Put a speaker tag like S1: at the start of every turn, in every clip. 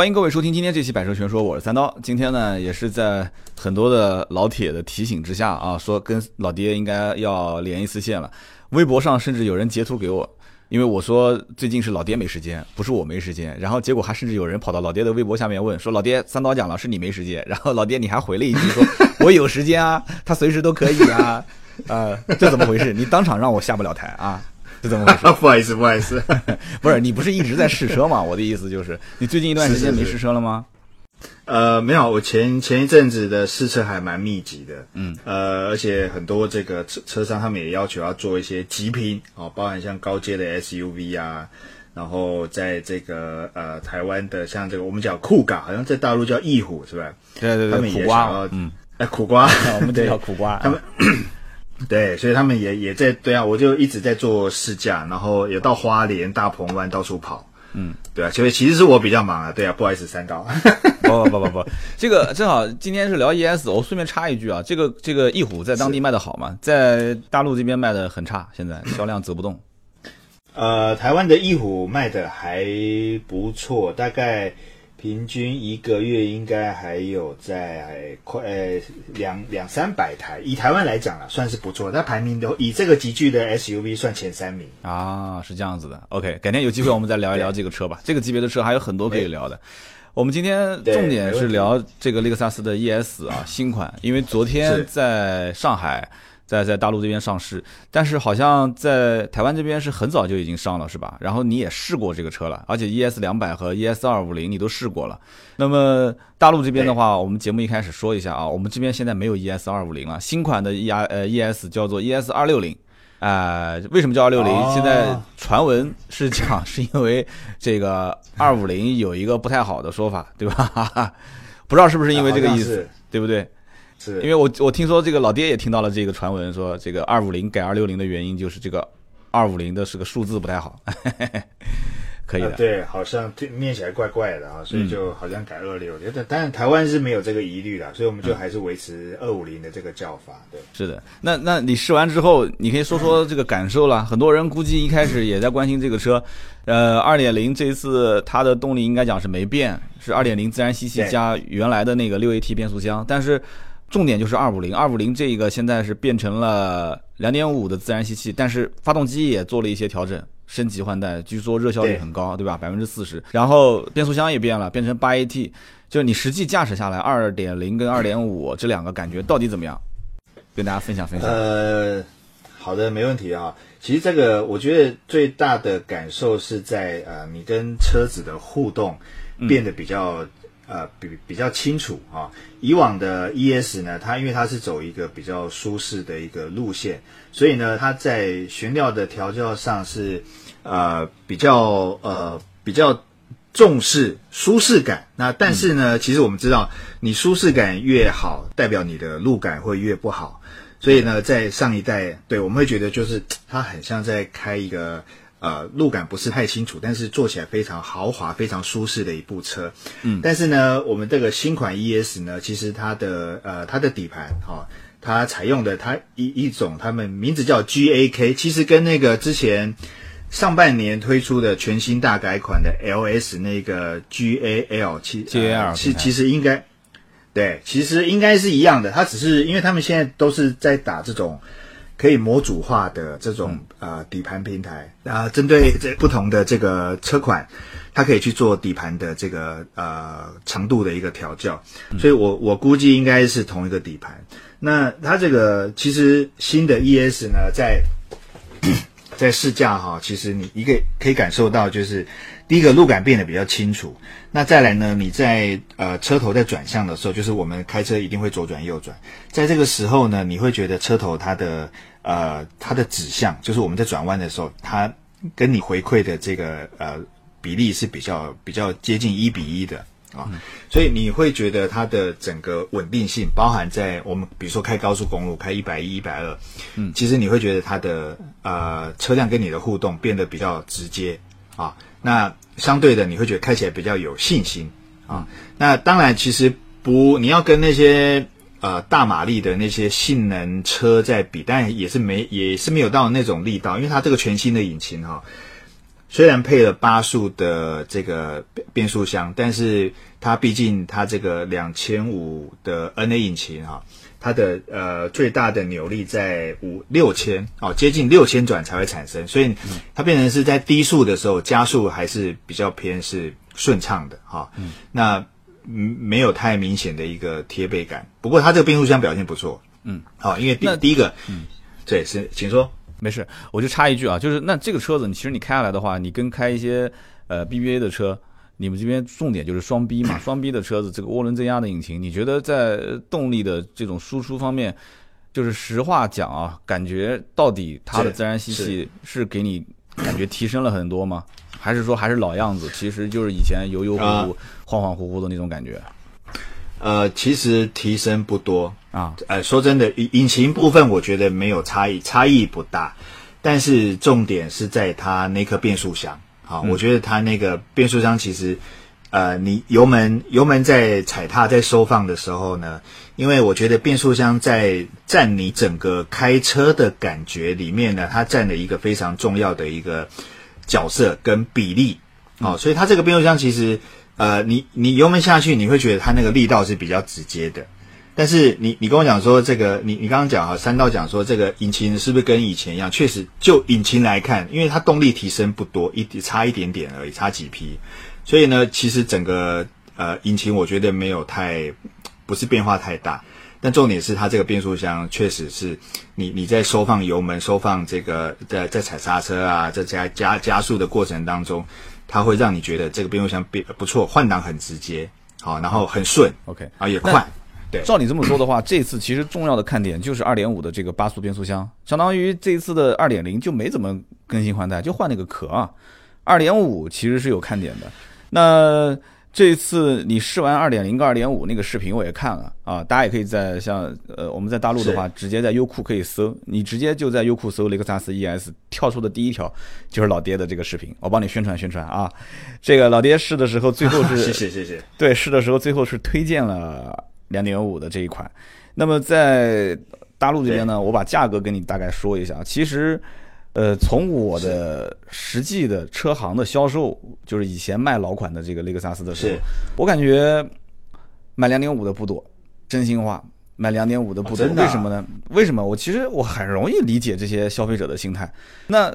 S1: 欢迎各位收听今天这期《百车全说》，我是三刀。今天呢，也是在很多的老铁的提醒之下啊，说跟老爹应该要连一次线了。微博上甚至有人截图给我，因为我说最近是老爹没时间，不是我没时间。然后结果还甚至有人跑到老爹的微博下面问说：“老爹，三刀讲了是你没时间。”然后老爹你还回了一句说：“我有时间啊，他随时都可以啊。”呃，这怎么回事？你当场让我下不了台啊？这怎么回事？
S2: 不好意思，不好意思，
S1: 不是你不是一直在试车吗？我的意思就是，你最近一段时间没试车了吗？
S2: 呃，没有，我前前一阵子的试车还蛮密集的，嗯，呃，而且很多这个车车商他们也要求要做一些极品哦，包含像高阶的 SUV 啊，然后在这个呃台湾的像这个我们叫酷咖，好像在大陆叫翼虎是吧？
S1: 对对对，苦
S2: 瓜，嗯，哎，苦瓜，
S1: 我们叫苦瓜，
S2: 他们。对，所以他们也也在对啊，我就一直在做试驾，然后也到花莲、大鹏湾到处跑。嗯，对啊，所以其实是我比较忙啊。对啊，不好意思，三刀。
S1: 不 不不不不，这个正好今天是聊 ES，我顺便插一句啊，这个这个翼虎在当地卖的好吗？在大陆这边卖的很差，现在销量走不动。
S2: 呃，台湾的翼虎卖的还不错，大概。平均一个月应该还有在快两两三百台，以台湾来讲啊，算是不错。它排名都以这个级距的 SUV 算前三名
S1: 啊，是这样子的。OK，改天有机会我们再聊一聊这个车吧。这个级别的车还有很多可以聊的。我们今天重点是聊这个雷克萨斯的 ES 啊新款，因为昨天在上海。在在大陆这边上市，但是好像在台湾这边是很早就已经上了，是吧？然后你也试过这个车了，而且 ES 两百和 ES 二五零你都试过了。那么大陆这边的话，我们节目一开始说一下啊，我们这边现在没有 ES 二五零了，新款的 E 呃 ES 叫做 ES 二六零，啊，为什么叫二六零？现在传闻是讲是因为这个二五零有一个不太好的说法，对吧？不知道是不是因为这个意思，对不对？
S2: 是
S1: 因为我我听说这个老爹也听到了这个传闻，说这个二五零改二六零的原因就是这个二五零的是个数字不太好，可以的。
S2: 对，好像念起来怪怪的啊，所以就好像改二六零。但但台湾是没有这个疑虑的，所以我们就还是维持二五零的这个叫法。对，
S1: 是的。那那你试完之后，你可以说说这个感受了。很多人估计一开始也在关心这个车，呃，二点零这一次它的动力应该讲是没变，是二点零自然吸气加原来的那个六 AT 变速箱，但是。重点就是二五零，二五零这个现在是变成了两点五的自然吸气，但是发动机也做了一些调整，升级换代，据说热效率很高，对吧？百分之四十。然后变速箱也变了，变成八 AT。就是你实际驾驶下来，二点零跟二点五这两个感觉到底怎么样？跟大家分享分享。
S2: 呃，好的，没问题啊。其实这个我觉得最大的感受是在呃，你跟车子的互动变得比较。呃，比比较清楚啊。以往的 ES 呢，它因为它是走一个比较舒适的一个路线，所以呢，它在悬吊的调教上是呃比较呃比较重视舒适感。那但是呢，其实我们知道，你舒适感越好，代表你的路感会越不好。所以呢，在上一代，对我们会觉得就是它很像在开一个。呃，路感不是太清楚，但是坐起来非常豪华、非常舒适的一部车。嗯，但是呢，我们这个新款 ES 呢，其实它的呃它的底盘哈，它采用的它一一种，他们名字叫 GAK，其实跟那个之前上半年推出的全新大改款的 LS 那个 GAL，其
S1: GAL
S2: 其其实应该对，其实应该是一样的，它只是因为他们现在都是在打这种。可以模组化的这种呃底盘平台啊，针对这不同的这个车款，它可以去做底盘的这个呃长度的一个调教，所以我我估计应该是同一个底盘。那它这个其实新的 ES 呢，在 在试驾哈，其实你一个可以感受到就是。第一个路感变得比较清楚，那再来呢？你在呃车头在转向的时候，就是我们开车一定会左转右转，在这个时候呢，你会觉得车头它的呃它的指向，就是我们在转弯的时候，它跟你回馈的这个呃比例是比较比较接近一比一的啊，所以你会觉得它的整个稳定性，包含在我们比如说开高速公路开一百一、一百二，嗯，其实你会觉得它的呃车辆跟你的互动变得比较直接啊。那相对的，你会觉得开起来比较有信心啊。那当然，其实不，你要跟那些呃大马力的那些性能车在比，但也是没也是没有到那种力道，因为它这个全新的引擎哈，虽然配了八速的这个变速箱，但是它毕竟它这个两千五的 NA 引擎哈，它的呃最大的扭力在五六千哦，接近六千转才会产生，所以它变成是在低速的时候加速还是比较偏是顺畅的哈。那嗯没有太明显的一个贴背感，不过它这个变速箱表现不错。嗯，好，因为第第一个，嗯，对，是，请说。
S1: 没事，我就插一句啊，就是那这个车子，你其实你开下来的话，你跟开一些呃 BBA 的车，你们这边重点就是双 B 嘛，双 B 的车子，这个涡轮增压的引擎，你觉得在动力的这种输出方面，就是实话讲啊，感觉到底它的自然吸气是给你感觉提升了很多吗？还是说还是老样子，其实就是以前油油乎乎、恍恍惚惚的那种感觉？
S2: 呃，其实提升不多啊。呃，说真的，引引擎部分我觉得没有差异，差异不大。但是重点是在它那颗变速箱。好，我觉得它那个变速箱其实，呃，你油门油门在踩踏在收放的时候呢，因为我觉得变速箱在占你整个开车的感觉里面呢，它占了一个非常重要的一个角色跟比例。哦，所以它这个变速箱其实。呃，你你油门下去，你会觉得它那个力道是比较直接的。但是你你跟我讲说这个，你你刚刚讲哈，三道讲说这个引擎是不是跟以前一样？确实，就引擎来看，因为它动力提升不多，一差一点点而已，差几匹。所以呢，其实整个呃引擎我觉得没有太不是变化太大。但重点是它这个变速箱确实是你你在收放油门、收放这个在在踩刹车啊，在加加加速的过程当中。它会让你觉得这个变速箱变不错，换挡很直接，好，然后很顺
S1: ，OK，
S2: 啊也快。对，
S1: 照你这么说的话，这次其实重要的看点 就是二点五的这个八速变速箱，相当于这一次的二点零就没怎么更新换代，就换那个壳啊。二点五其实是有看点的，那。这次你试完二点零跟二点五那个视频我也看了啊，大家也可以在像呃我们在大陆的话，直接在优酷可以搜，你直接就在优酷搜雷克萨斯 ES，跳出的第一条就是老爹的这个视频，我帮你宣传宣传啊。这个老爹试的时候最后是
S2: 谢谢谢谢，
S1: 对试的时候最后是推荐了两点五的这一款。那么在大陆这边呢，我把价格跟你大概说一下，其实。呃，从我的实际的车行的销售，就是以前卖老款的这个雷克萨斯的时候，我感觉买两点五的不多，真心话，买两点五的不多。为什么呢？为什么？我其实我很容易理解这些消费者的心态。那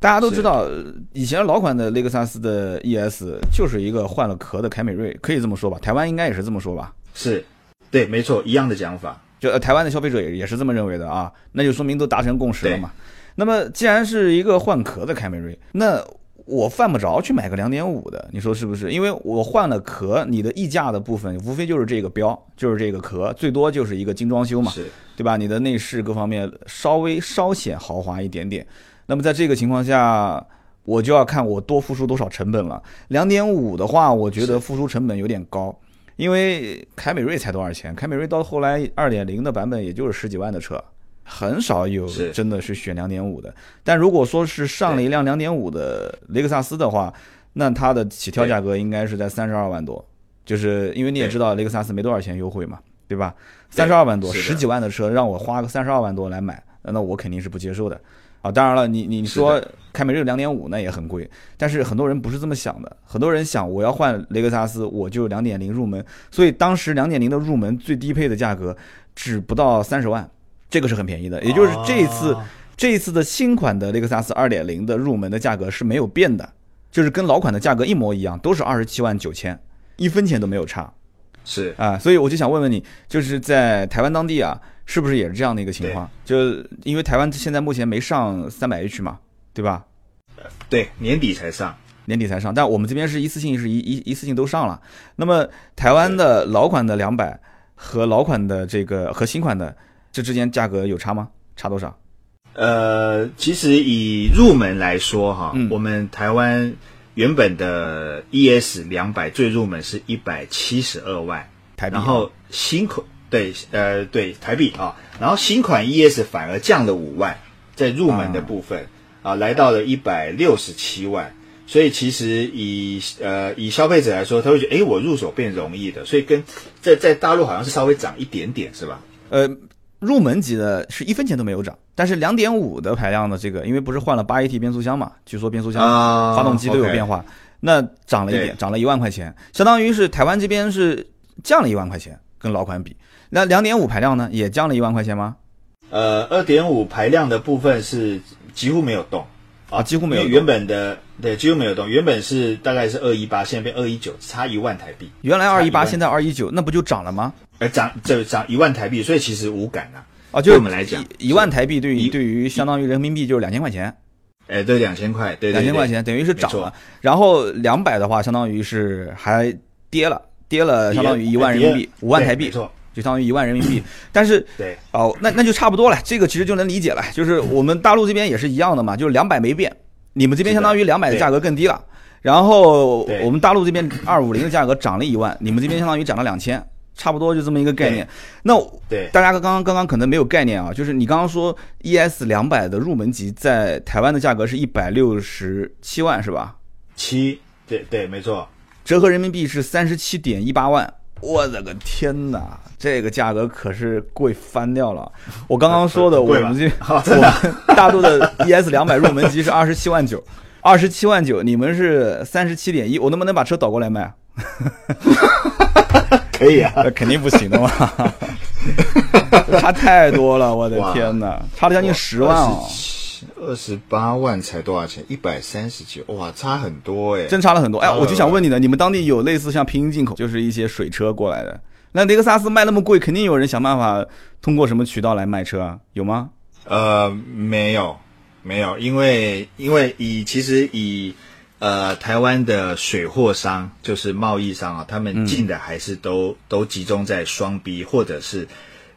S1: 大家都知道，以前老款的雷克萨斯的 ES 就是一个换了壳的凯美瑞，可以这么说吧？台湾应该也是这么说吧？
S2: 是，对，没错，一样的讲法。
S1: 就台湾的消费者也也是这么认为的啊，那就说明都达成共识了嘛。那么，既然是一个换壳的凯美瑞，那我犯不着去买个两点五的，你说是不是？因为我换了壳，你的溢价的部分无非就是这个标，就是这个壳，最多就是一个精装修嘛，对吧？你的内饰各方面稍微稍显豪华一点点。那么在这个情况下，我就要看我多付出多少成本了。两点五的话，我觉得付出成本有点高，因为凯美瑞才多少钱？凯美瑞到后来二点零的版本也就是十几万的车。很少有真的是选两点五的，但如果说是上了一辆两点五的雷克萨斯的话，那它的起跳价格应该是在三十二万多，就是因为你也知道雷克萨斯没多少钱优惠嘛，对吧？三十二万多，十几万的车让我花个三十二万多来买，那我肯定是不接受的啊。当然了，你你说凯美瑞两点五那也很贵，但是很多人不是这么想的，很多人想我要换雷克萨斯，我就两点零入门，所以当时两点零的入门最低配的价格只不到三十万。这个是很便宜的，也就是这一次，这一次的新款的雷克萨斯二点零的入门的价格是没有变的，就是跟老款的价格一模一样，都是二十七万九千，一分钱都没有差。
S2: 是
S1: 啊，所以我就想问问你，就是在台湾当地啊，是不是也是这样的一个情况？就因为台湾现在目前没上三百 H 嘛，对吧？
S2: 对，年底才上，
S1: 年底才上，但我们这边是一次性是一一一次性都上了。那么台湾的老款的两百和老款的这个和新款的。这之间价格有差吗？差多少？
S2: 呃，其实以入门来说，哈，我们台湾原本的 ES 两百最入门是一百七十二万
S1: 台币，
S2: 然后新款对，呃，对台币啊，然后新款 ES 反而降了五万，在入门的部分啊，来到了一百六十七万。所以其实以呃以消费者来说，他会觉得，哎，我入手变容易的，所以跟在在大陆好像是稍微涨一点点，是吧？
S1: 呃。入门级的是一分钱都没有涨，但是两点五的排量的这个，因为不是换了八 AT 变速箱嘛，据说变速箱、发动机都有变化，那涨了一点，涨了一万块钱，相当于是台湾这边是降了一万块钱，跟老款比。那两点五排量呢，也降了一万块钱吗？
S2: 呃，二点五排量的部分是几乎没有动
S1: 啊，几乎没有。
S2: 原本的对几乎没有动，原本是大概是二一八，现在变二一九，差一万台币。
S1: 原来二一八，现在二一九，那不就涨了吗？
S2: 哎，涨这涨一万台币，所以其实无感呐。
S1: 啊，
S2: 就我们来讲，
S1: 一万台币对于对于相当于人民币就是两千块钱。
S2: 哎，对，两千块，对，
S1: 两千块钱等于是涨了。然后两百的话，相当于是还跌了，跌了，相当于一万人民币，五万台币，
S2: 错，
S1: 就相当于一万人民币。但是，
S2: 对，
S1: 哦，那那就差不多了，这个其实就能理解了。就是我们大陆这边也是一样的嘛，就是两百没变，你们这边相当于两百的价格更低了。然后我们大陆这边二五零的价格涨了一万，你们这边相当于涨了两千。差不多就这么一个概念，那
S2: 对
S1: 大家刚刚刚刚可能没有概念啊，就是你刚刚说 ES 两百的入门级在台湾的价格是一百六十七万是吧？
S2: 七，对对，没错，
S1: 折合人民币是三十七点一八万。我的个天哪，这个价格可是贵翻掉了。我刚刚说的，我们 这 我们大陆的 ES 两百入门级是二十七万九，二十七万九，你们是三十七点一，我能不能把车倒过来卖？
S2: 可以啊，
S1: 肯定不行的嘛，差太多了，我的天哪，差了将近十万哦，
S2: 二十八万才多少钱？一百三十九，哇，差很多哎，
S1: 真差了很多。哎，我就想问你呢，你们当地有类似像平行进口，就是一些水车过来的？那雷克萨斯卖那么贵，肯定有人想办法通过什么渠道来卖车啊？有吗？
S2: 呃，没有，没有，因为因为以其实以。呃，台湾的水货商就是贸易商啊，他们进的还是都都集中在双 B 或者是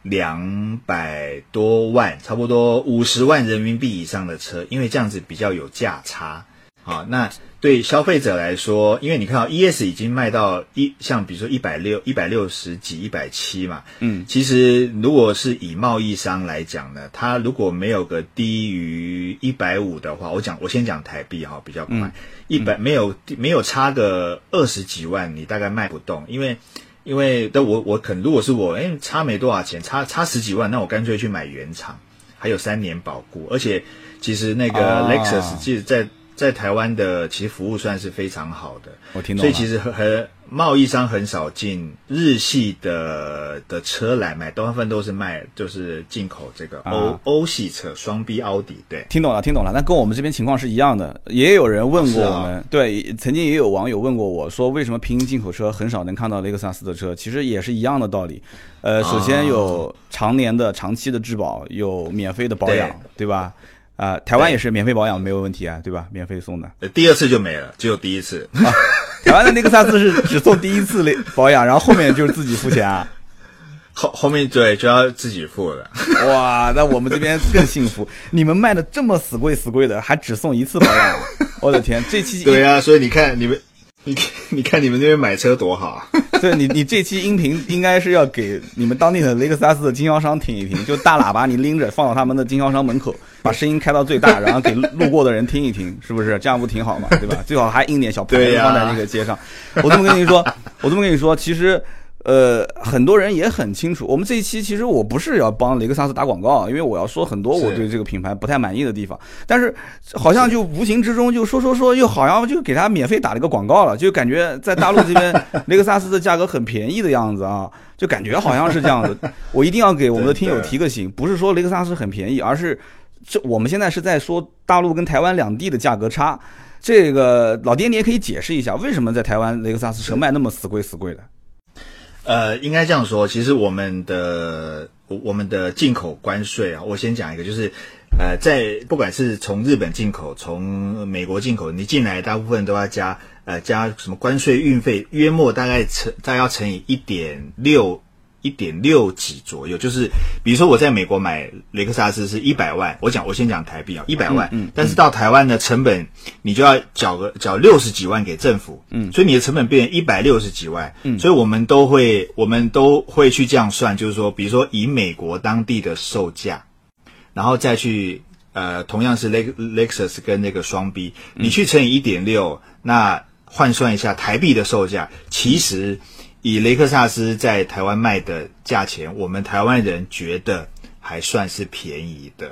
S2: 两百多万，差不多五十万人民币以上的车，因为这样子比较有价差。好，那对消费者来说，因为你看到 ES 已经卖到一，像比如说一百六、一百六十几、一百七嘛，嗯，其实如果是以贸易商来讲呢，它如果没有个低于一百五的话，我讲我先讲台币哈，比较快，一百没有没有差个二十几万，你大概卖不动，因为因为但我我肯如果是我，哎，差没多少钱，差差十几万，那我干脆去买原厂，还有三年保固，而且其实那个 Lexus 其实在。在台湾的其实服务算是非常好的，
S1: 我听懂。
S2: 所以其实和和贸易商很少进日系的的车来卖，大部分都是卖就是进口这个欧欧系车，双 B 奥迪。对，
S1: 听懂了，听懂了。那跟我们这边情况是一样的，也有人问过我们，对，曾经也有网友问过我说，为什么平行进口车很少能看到雷克萨斯的车？其实也是一样的道理。呃，首先有常年的、长期的质保，有免费的保养，对吧？啊，台湾也是免费保养没有问题啊，对吧？免费送的。
S2: 第二次就没了，只有第一次。
S1: 啊台湾的雷克萨斯是 只送第一次的保养，然后后面就是自己付钱啊。
S2: 后后面对就要自己付了。
S1: 哇，那我们这边更幸福。你们卖的这么死贵死贵的，还只送一次保养？我的天，这期
S2: 对啊，所以你看你们。你 你看你们那边买车多好啊！
S1: 对你你这期音频应该是要给你们当地的雷克萨斯的经销商听一听，就大喇叭你拎着放到他们的经销商门口，把声音开到最大，然后给路过的人听一听，是不是这样不挺好嘛？对吧？最好还印点小牌子放在那个街上。我这么跟你说，我这么跟你说，其实。呃，很多人也很清楚，我们这一期其实我不是要帮雷克萨斯打广告，因为我要说很多我对这个品牌不太满意的地方，但是好像就无形之中就说说说，又好像就给他免费打了个广告了，就感觉在大陆这边 雷克萨斯的价格很便宜的样子啊，就感觉好像是这样子。我一定要给我们的听友提个醒，不是说雷克萨斯很便宜，而是这我们现在是在说大陆跟台湾两地的价格差。这个老爹你也可以解释一下，为什么在台湾雷克萨斯车卖那么死贵死贵的？
S2: 呃，应该这样说，其实我们的我们的进口关税啊，我先讲一个，就是呃，在不管是从日本进口，从美国进口，你进来大部分都要加呃加什么关税运费，约莫大概乘大概要乘以一点六。一点六几左右，就是比如说我在美国买雷克萨斯是一百万，我讲我先讲台币啊，一百万，嗯，但是到台湾的成本你就要缴个缴六十几万给政府，嗯，所以你的成本变一百六十几万，嗯，所以我们都会我们都会去这样算，就是说，比如说以美国当地的售价，然后再去呃同样是雷雷克萨斯跟那个双 B，你去乘以一点六，那换算一下台币的售价，其实。以雷克萨斯在台湾卖的价钱，我们台湾人觉得还算是便宜的。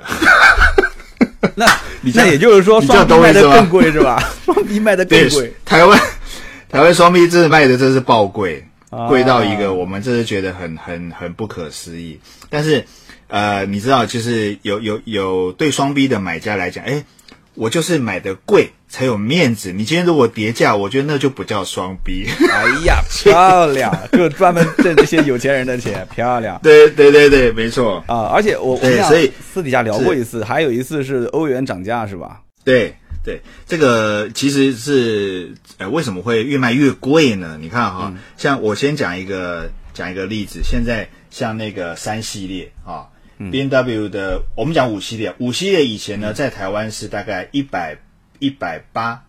S1: 那那也就是说，双 B 卖的更贵是吧？双 B 卖的更贵。
S2: 台湾台湾双 B 真的卖的真是爆贵，贵到一个我们真是觉得很很很不可思议。但是呃，你知道，就是有有有对双 B 的买家来讲，哎。我就是买的贵才有面子。你今天如果叠价，我觉得那就不叫双逼。
S1: 哎呀，漂亮，就专门挣这些有钱人的钱，漂亮。
S2: 对对对对，没错
S1: 啊。而且我我们俩私底下聊过一次，还有一次是欧元涨价，是吧？
S2: 对对，这个其实是呃，为什么会越卖越贵呢？你看哈，像我先讲一个讲一个例子，现在像那个三系列啊。B N W 的，我们讲五系列，五系列以前呢，在台湾是大概一百一百八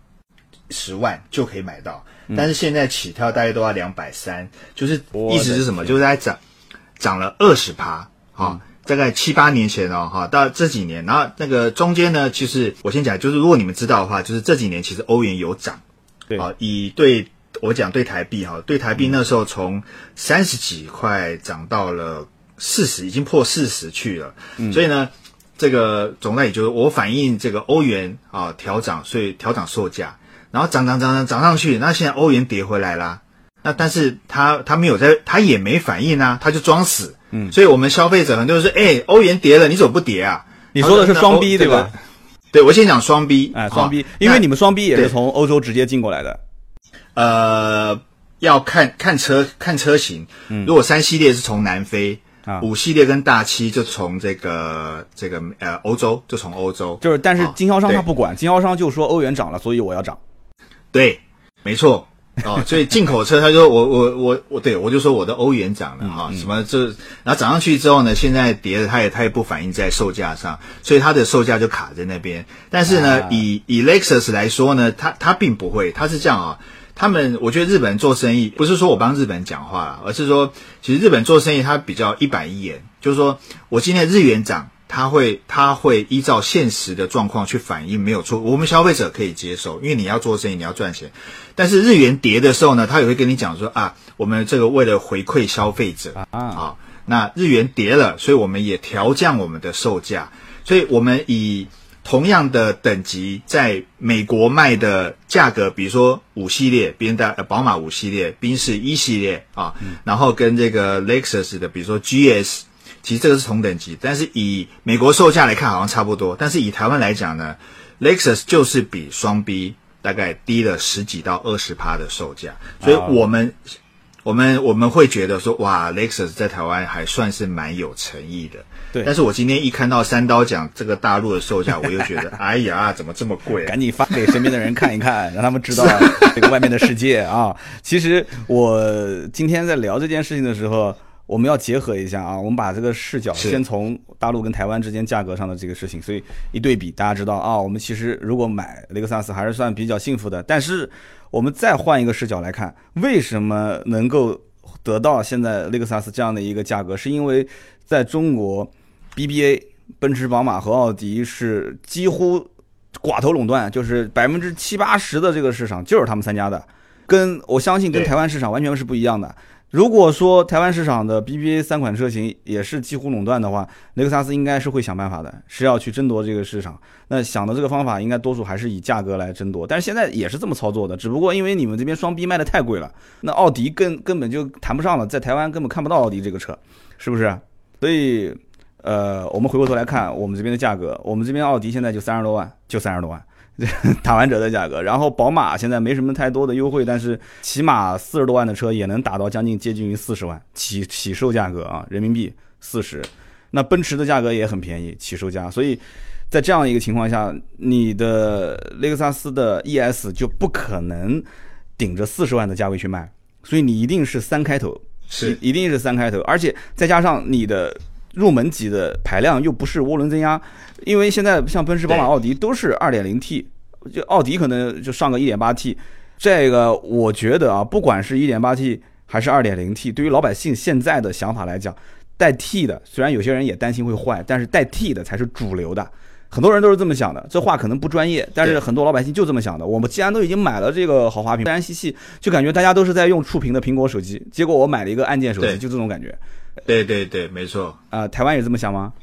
S2: 十万就可以买到，但是现在起跳大概都要两百三，就是意思是什么？就是在涨涨了二十趴啊，大概七八年前哦哈，到这几年，然后那个中间呢，其实我先讲，就是如果你们知道的话，就是这几年其实欧元有涨，
S1: 对。啊，
S2: 以对我讲对台币哈，对台币那时候从三十几块涨到了。四十已经破四十去了，所以呢，这个总的也就是我反映这个欧元啊调涨，所以调涨售价，然后涨涨涨涨涨上去，那现在欧元跌回来啦，那但是他他没有在，他也没反应啊，他就装死，嗯，所以我们消费者很多是哎，欧元跌了，你怎么不跌啊？
S1: 你说的是双 B 对吧？
S2: 对，我先讲双 B，
S1: 哎，双 B，因为你们双 B 也是从欧洲直接进过来的，
S2: 呃，要看看车看车型，如果三系列是从南非。啊，五系列跟大七就从这个这个呃欧洲，就从欧洲，
S1: 就是但是经销商他不管，经销商就说欧元涨了，所以我要涨。
S2: 对，没错哦，所以进口车他说 我我我我对我就说我的欧元涨了哈，什么这然后涨上去之后呢，现在跌了，它也它也不反映在售价上，所以它的售价就卡在那边。但是呢，以以 Lexus 来说呢，它它并不会，它是这样啊。他们，我觉得日本人做生意不是说我帮日本人讲话而是说，其实日本做生意它比较一板一眼，就是说我今天日元涨，他会他会依照现实的状况去反应，没有错，我们消费者可以接受，因为你要做生意，你要赚钱。但是日元跌的时候呢，他也会跟你讲说啊，我们这个为了回馈消费者啊，那日元跌了，所以我们也调降我们的售价，所以我们以。同样的等级，在美国卖的价格，比如说五系列，宾大宝马五系列，宾士一系列啊，然后跟这个 Lexus 的，比如说 GS，其实这个是同等级，但是以美国售价来看，好像差不多。但是以台湾来讲呢，Lexus 就是比双 B 大概低了十几到二十趴的售价，所以我们。我们我们会觉得说，哇，Lexus 在台湾还算是蛮有诚意的。
S1: 对。
S2: 但是我今天一看到三刀讲这个大陆的售价，我又觉得，哎呀，怎么这么贵？
S1: 赶紧发给身边的人看一看，让他们知道 这个外面的世界啊。其实我今天在聊这件事情的时候。我们要结合一下啊，我们把这个视角先从大陆跟台湾之间价格上的这个事情，所以一对比，大家知道啊，我们其实如果买雷克萨斯还是算比较幸福的。但是我们再换一个视角来看，为什么能够得到现在雷克萨斯这样的一个价格？是因为在中国，BBA、奔驰、宝马和奥迪是几乎寡头垄断，就是百分之七八十的这个市场就是他们三家的，跟我相信跟台湾市场完全是不一样的。如果说台湾市场的 BBA 三款车型也是几乎垄断的话，雷克萨斯应该是会想办法的，是要去争夺这个市场。那想的这个方法，应该多数还是以价格来争夺。但是现在也是这么操作的，只不过因为你们这边双 B 卖的太贵了，那奥迪根根本就谈不上了，在台湾根本看不到奥迪这个车，是不是？所以，呃，我们回过头来看我们这边的价格，我们这边奥迪现在就三十多万，就三十多万。打完折的价格，然后宝马现在没什么太多的优惠，但是起码四十多万的车也能打到将近接近于四十万起起售价格啊，人民币四十。那奔驰的价格也很便宜，起售价。所以在这样一个情况下，你的雷克萨斯的 ES 就不可能顶着四十万的价位去卖，所以你一定是三开头，
S2: 是
S1: 一定是三开头，而且再加上你的。入门级的排量又不是涡轮增压，因为现在像奔驰、宝马、奥迪都是二点零 T，就奥迪可能就上个一点八 T。这个我觉得啊，不管是一点八 T 还是二点零 T，对于老百姓现在的想法来讲，带 T 的虽然有些人也担心会坏，但是带 T 的才是主流的。很多人都是这么想的，这话可能不专业，但是很多老百姓就这么想的。我们既然都已经买了这个豪华品，自然吸气，就感觉大家都是在用触屏的苹果手机，结果我买了一个按键手机，就这种感觉。
S2: 对对对，没错。
S1: 啊，台湾也这么想吗？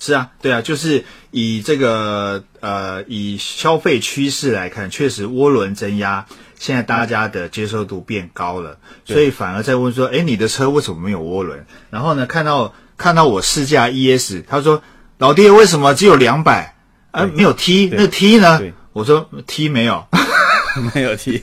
S2: 是啊，对啊，就是以这个呃以消费趋势来看，确实涡轮增压现在大家的接受度变高了，所以反而在问说，哎，你的车为什么没有涡轮？然后呢，看到看到我试驾 ES，他说老爹为什么只有两百？啊，没有 T，那 T 呢？我说 T 没有，
S1: 没有 T，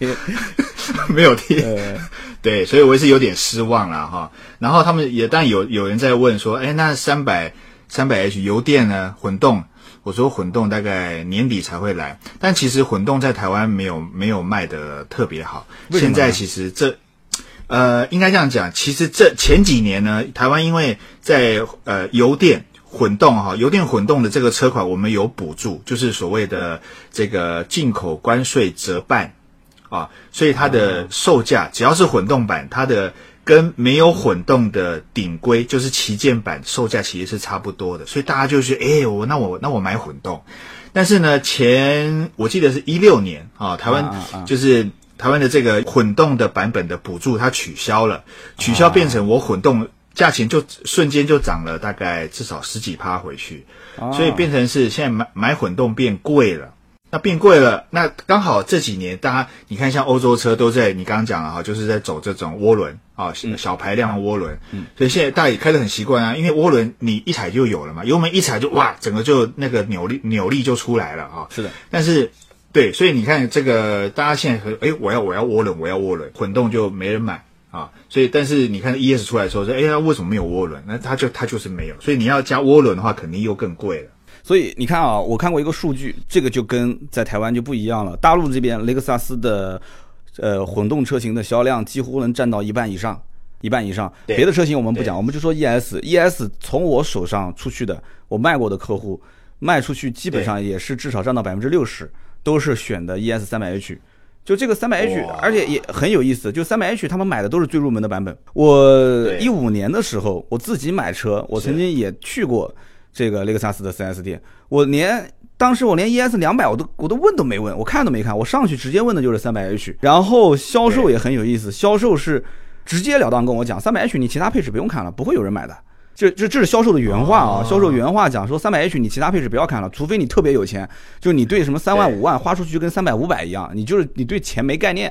S2: 没有 T，对，所以我也是有点失望了哈。然后他们也，但有有人在问说，哎，那三百。三百 H 油电呢？混动，我说混动大概年底才会来，但其实混动在台湾没有没有卖的特别好。现在其实这，呃，应该这样讲，其实这前几年呢，台湾因为在呃油电混动哈，油电混动的这个车款，我们有补助，就是所谓的这个进口关税折半啊，所以它的售价只要是混动版，它的。跟没有混动的顶规就是旗舰版售价其实是差不多的，所以大家就是哎，我那我那我买混动，但是呢，前我记得是一六年啊，台湾就是台湾的这个混动的版本的补助它取消了，取消变成我混动价钱就瞬间就涨了大概至少十几趴回去，所以变成是现在买买混动变贵了。那变贵了，那刚好这几年大家你看，像欧洲车都在你刚刚讲了哈，就是在走这种涡轮啊，小排量的涡轮，嗯，所以现在大家也开得很习惯啊，因为涡轮你一踩就有了嘛，油门一踩就哇，整个就那个扭力扭力就出来了啊。
S1: 是的，
S2: 但是对，所以你看这个大家现在哎，我要我要涡轮，我要涡轮，混动就没人买啊。所以但是你看 ES 出来的时候说，哎呀，为什么没有涡轮？那它就它就是没有，所以你要加涡轮的话，肯定又更贵了。
S1: 所以你看啊，我看过一个数据，这个就跟在台湾就不一样了。大陆这边雷克萨斯的呃混动车型的销量几乎能占到一半以上，一半以上。别的车型我们不讲，我们就说 ES，ES 从我手上出去的，我卖过的客户卖出去基本上也是至少占到百分之六十，都是选的 ES 三百 H。就这个三百 H，而且也很有意思，就三百 H 他们买的都是最入门的版本。我一五年的时候我自己买车，我曾经也去过。这个雷克萨斯的 4S 店，我连当时我连 ES 两百我都我都问都没问，我看都没看，我上去直接问的就是三百 H，然后销售也很有意思，销售是直截了当跟我讲，三百 H 你其他配置不用看了，不会有人买的，这这这是销售的原话啊，销售原话讲说三百 H 你其他配置不要看了，除非你特别有钱，就是你对什么三万五万花出去跟三百五百一样，你就是你对钱没概念，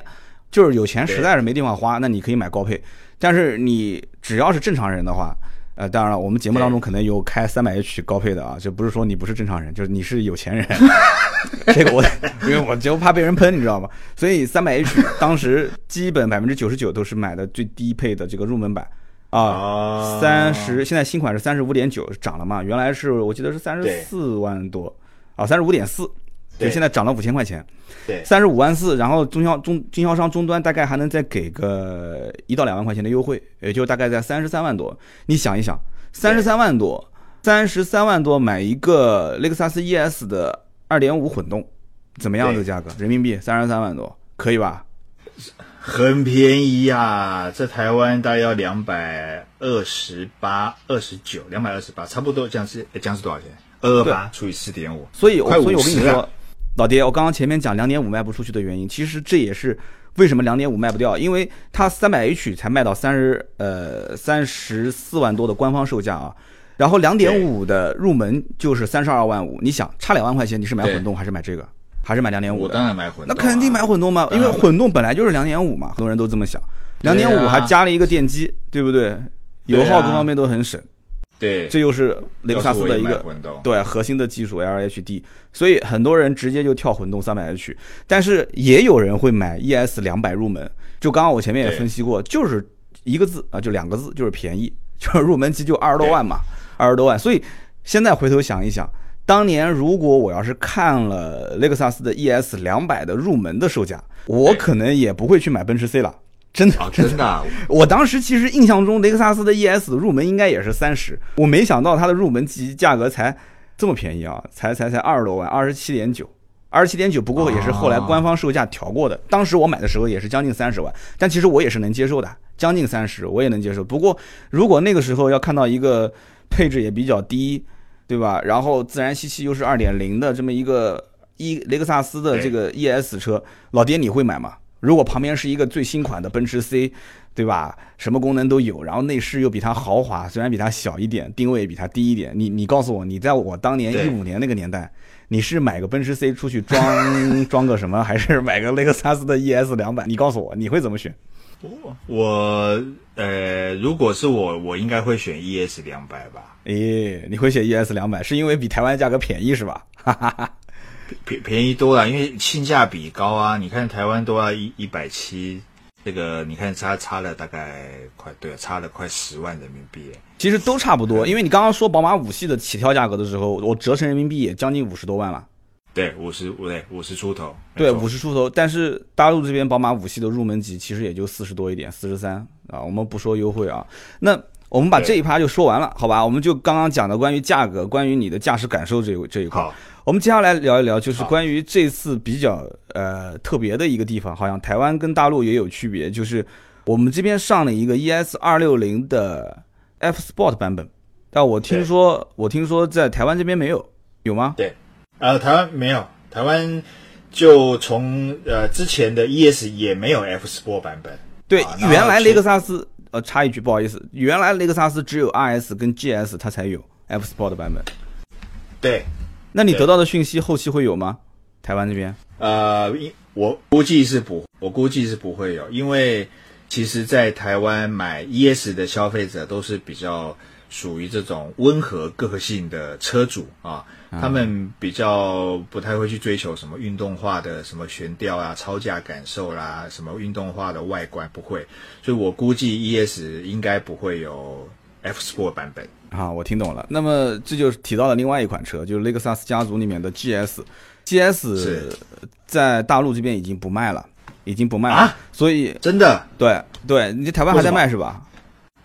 S1: 就是有钱实在是没地方花，那你可以买高配，但是你只要是正常人的话。呃，当然了，我们节目当中可能有开三百 H 高配的啊，就不是说你不是正常人，就是你是有钱人。这个我，因为我就怕被人喷，你知道吗？所以三百 H 当时基本百分之九十九都是买的最低配的这个入门版啊，三十现在新款是三十五点九涨了嘛？原来是我记得是三十四万多啊，三十五点四。就现在涨了五千块钱，
S2: 对，
S1: 三十五万四，然后中销中经销商终端大概还能再给个一到两万块钱的优惠，也就大概在三十三万多。你想一想，三十三万多，三十三万多买一个雷克萨斯 ES 的二点五混动，怎么样？这个价格，人民币三十三万多，可以吧？
S2: 很便宜呀，在台湾大概要两百二十八、二十九，两百二十八，差不多这样是这样是多少钱？二二八除以四点五，
S1: 所以所以我跟你说。老爹，我刚刚前面讲两点五卖不出去的原因，其实这也是为什么两点五卖不掉，因为它三百 H 才卖到三十呃三十四万多的官方售价啊，然后两点五的入门就是三十二万五，你想差两万块钱，你是买混动还是买这个，还是买两点五？
S2: 当然买混动，
S1: 那肯定买混动嘛，因为混动本来就是两点五嘛，很多人都这么想，两点五还加了一个电机，对不对？油耗各方面都很省。
S2: 对，
S1: 这又是雷克萨斯的一个对核心的技术 LHD，所以很多人直接就跳混动三百 H，但是也有人会买 ES 两百入门。就刚刚我前面也分析过，就是一个字啊，就两个字，就是便宜，就是入门级就二十多万嘛，二十多万。所以现在回头想一想，当年如果我要是看了雷克萨斯的 ES 两百的入门的售价，我可能也不会去买奔驰 C 了。真的
S2: 真的，
S1: 我当时其实印象中雷克萨斯的 ES 入门应该也是三十，我没想到它的入门级价格才这么便宜啊，才才才二十多万，二十七点九，二十七点九，不过也是后来官方售价调过的。当时我买的时候也是将近三十万，但其实我也是能接受的，将近三十我也能接受。不过如果那个时候要看到一个配置也比较低，对吧？然后自然吸气又是二点零的这么一个一雷克萨斯的这个 ES 车，老爹你会买吗？如果旁边是一个最新款的奔驰 C，对吧？什么功能都有，然后内饰又比它豪华，虽然比它小一点，定位比它低一点。你你告诉我，你在我当年一五年那个年代，你是买个奔驰 C 出去装装个什么，还是买个雷克萨斯的 ES 两百？你告诉我，你会怎么选？
S2: 我呃，如果是我，我应该会选 ES 两百吧。
S1: 诶，你会选 ES 两百，是因为比台湾价格便宜是吧？哈哈哈。
S2: 便便宜多了，因为性价比高啊！你看台湾都要一一百七，这个你看差差了大概快对，差了快十万人民币。
S1: 其实都差不多，因为你刚刚说宝马五系的起跳价格的时候，我折成人民币也将近五十多万了。
S2: 对，五十五对五十出头。
S1: 对，五十出头。但是大陆这边宝马五系的入门级其实也就四十多一点，四十三啊。我们不说优惠啊，那我们把这一趴就说完了，好吧？我们就刚刚讲的关于价格，关于你的驾驶感受这这一块。我们接下来聊一聊，就是关于这次比较呃特别的一个地方，好像台湾跟大陆也有区别，就是我们这边上了一个 ES 二六零的 F Sport 版本，但我听说我听说在台湾这边没有，有吗？
S2: 对，呃，台湾没有，台湾就从呃之前的 ES 也没有 F Sport 版本。
S1: 对，原来雷克萨斯呃插一句不好意思，原来雷克萨斯只有 RS 跟 GS 它才有 F Sport 的版本。
S2: 对。
S1: 那你得到的讯息后期会有吗？台湾这边？
S2: 呃，我估计是不，我估计是不会有，因为其实，在台湾买 ES 的消费者都是比较属于这种温和个性的车主啊，他们比较不太会去追求什么运动化的什么悬吊啊、超驾感受啦，什么运动化的外观不会，所以我估计 ES 应该不会有 F Sport 版本。
S1: 啊，我听懂了。那么这就提到了另外一款车，就是雷克萨斯家族里面的 GS，GS 在大陆这边已经不卖了，已经不卖了。啊所以
S2: 真的，
S1: 对对，你台湾还在卖是吧？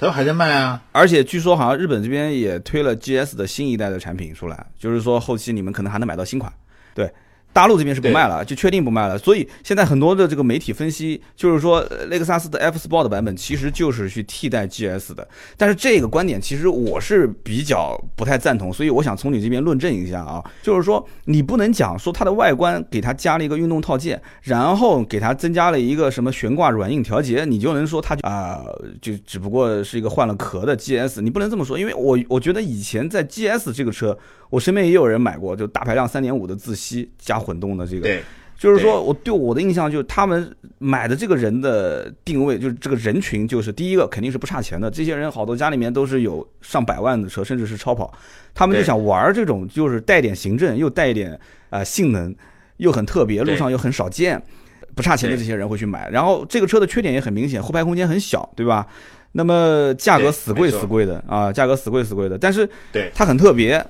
S2: 都还在卖啊。
S1: 而且据说好像日本这边也推了 GS 的新一代的产品出来，就是说后期你们可能还能买到新款。对。大陆这边是不卖了，就确定不卖了。所以现在很多的这个媒体分析，就是说雷克萨斯的 F Sport 版本其实就是去替代 GS 的。但是这个观点其实我是比较不太赞同，所以我想从你这边论证一下啊，就是说你不能讲说它的外观给它加了一个运动套件，然后给它增加了一个什么悬挂软硬调节，你就能说它啊就只不过是一个换了壳的 GS，你不能这么说，因为我我觉得以前在 GS 这个车。我身边也有人买过，就大排量三点五的自吸加混动的这个，
S2: 对，
S1: 就是说我对我的印象就是他们买的这个人的定位，就是这个人群，就是第一个肯定是不差钱的，这些人好多家里面都是有上百万的车，甚至是超跑，他们就想玩这种，就是带点行政又带一点啊性能，又很特别，路上又很少见，不差钱的这些人会去买。然后这个车的缺点也很明显，后排空间很小，对吧？那么价格死贵死贵的啊，价格死贵死贵的，但是
S2: 对
S1: 它很特别。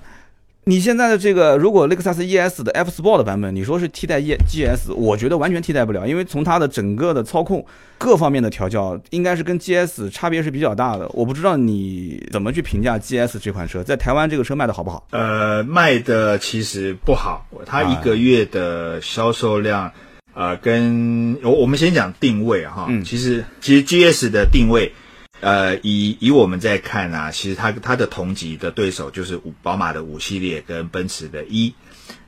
S1: 你现在的这个，如果雷克萨斯 ES 的 F Sport 版本，你说是替代 E GS，我觉得完全替代不了，因为从它的整个的操控各方面的调教，应该是跟 GS 差别是比较大的。我不知道你怎么去评价 GS 这款车，在台湾这个车卖的好不好？
S2: 呃，卖的其实不好，它一个月的销售量，呃，跟我我们先讲定位哈，其实其实 GS 的定位。呃，以以我们在看啊，其实它它的同级的对手就是五宝马的五系列跟奔驰的 E，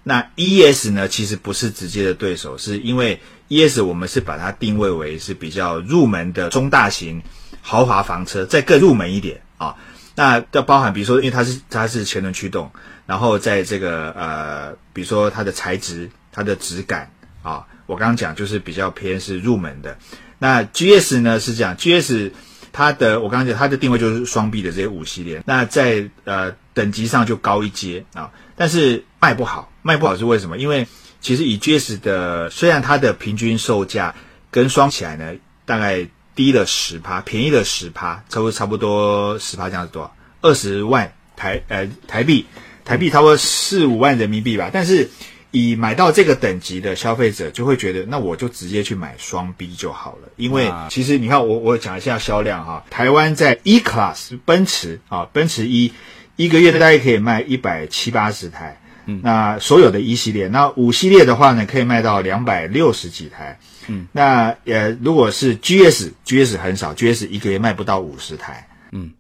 S2: 那 ES 呢，其实不是直接的对手，是因为 ES 我们是把它定位为是比较入门的中大型豪华房车，再更入门一点啊。那要包含，比如说，因为它是它是前轮驱动，然后在这个呃，比如说它的材质、它的质感啊，我刚刚讲就是比较偏是入门的。那 GS 呢是这样，GS。它的我刚刚讲，它的定位就是双 B 的这些五系列，那在呃等级上就高一阶啊，但是卖不好，卖不好是为什么？因为其实以 GS 的，虽然它的平均售价跟双起来呢，大概低了十趴，便宜了十趴，差不多差不多十趴这样子多少？二十万台呃台币，台币差不多四五万人民币吧，但是。以买到这个等级的消费者就会觉得，那我就直接去买双 B 就好了。因为其实你看，我我讲一下销量哈，台湾在 E Class 奔驰啊，奔驰一一个月大概可以卖一百七八十台，嗯，那所有的一系列，那五系列的话呢，可以卖到两百六十几台，嗯，那呃，如果是 GS，GS 很少，GS 一个月卖不到五十台，嗯，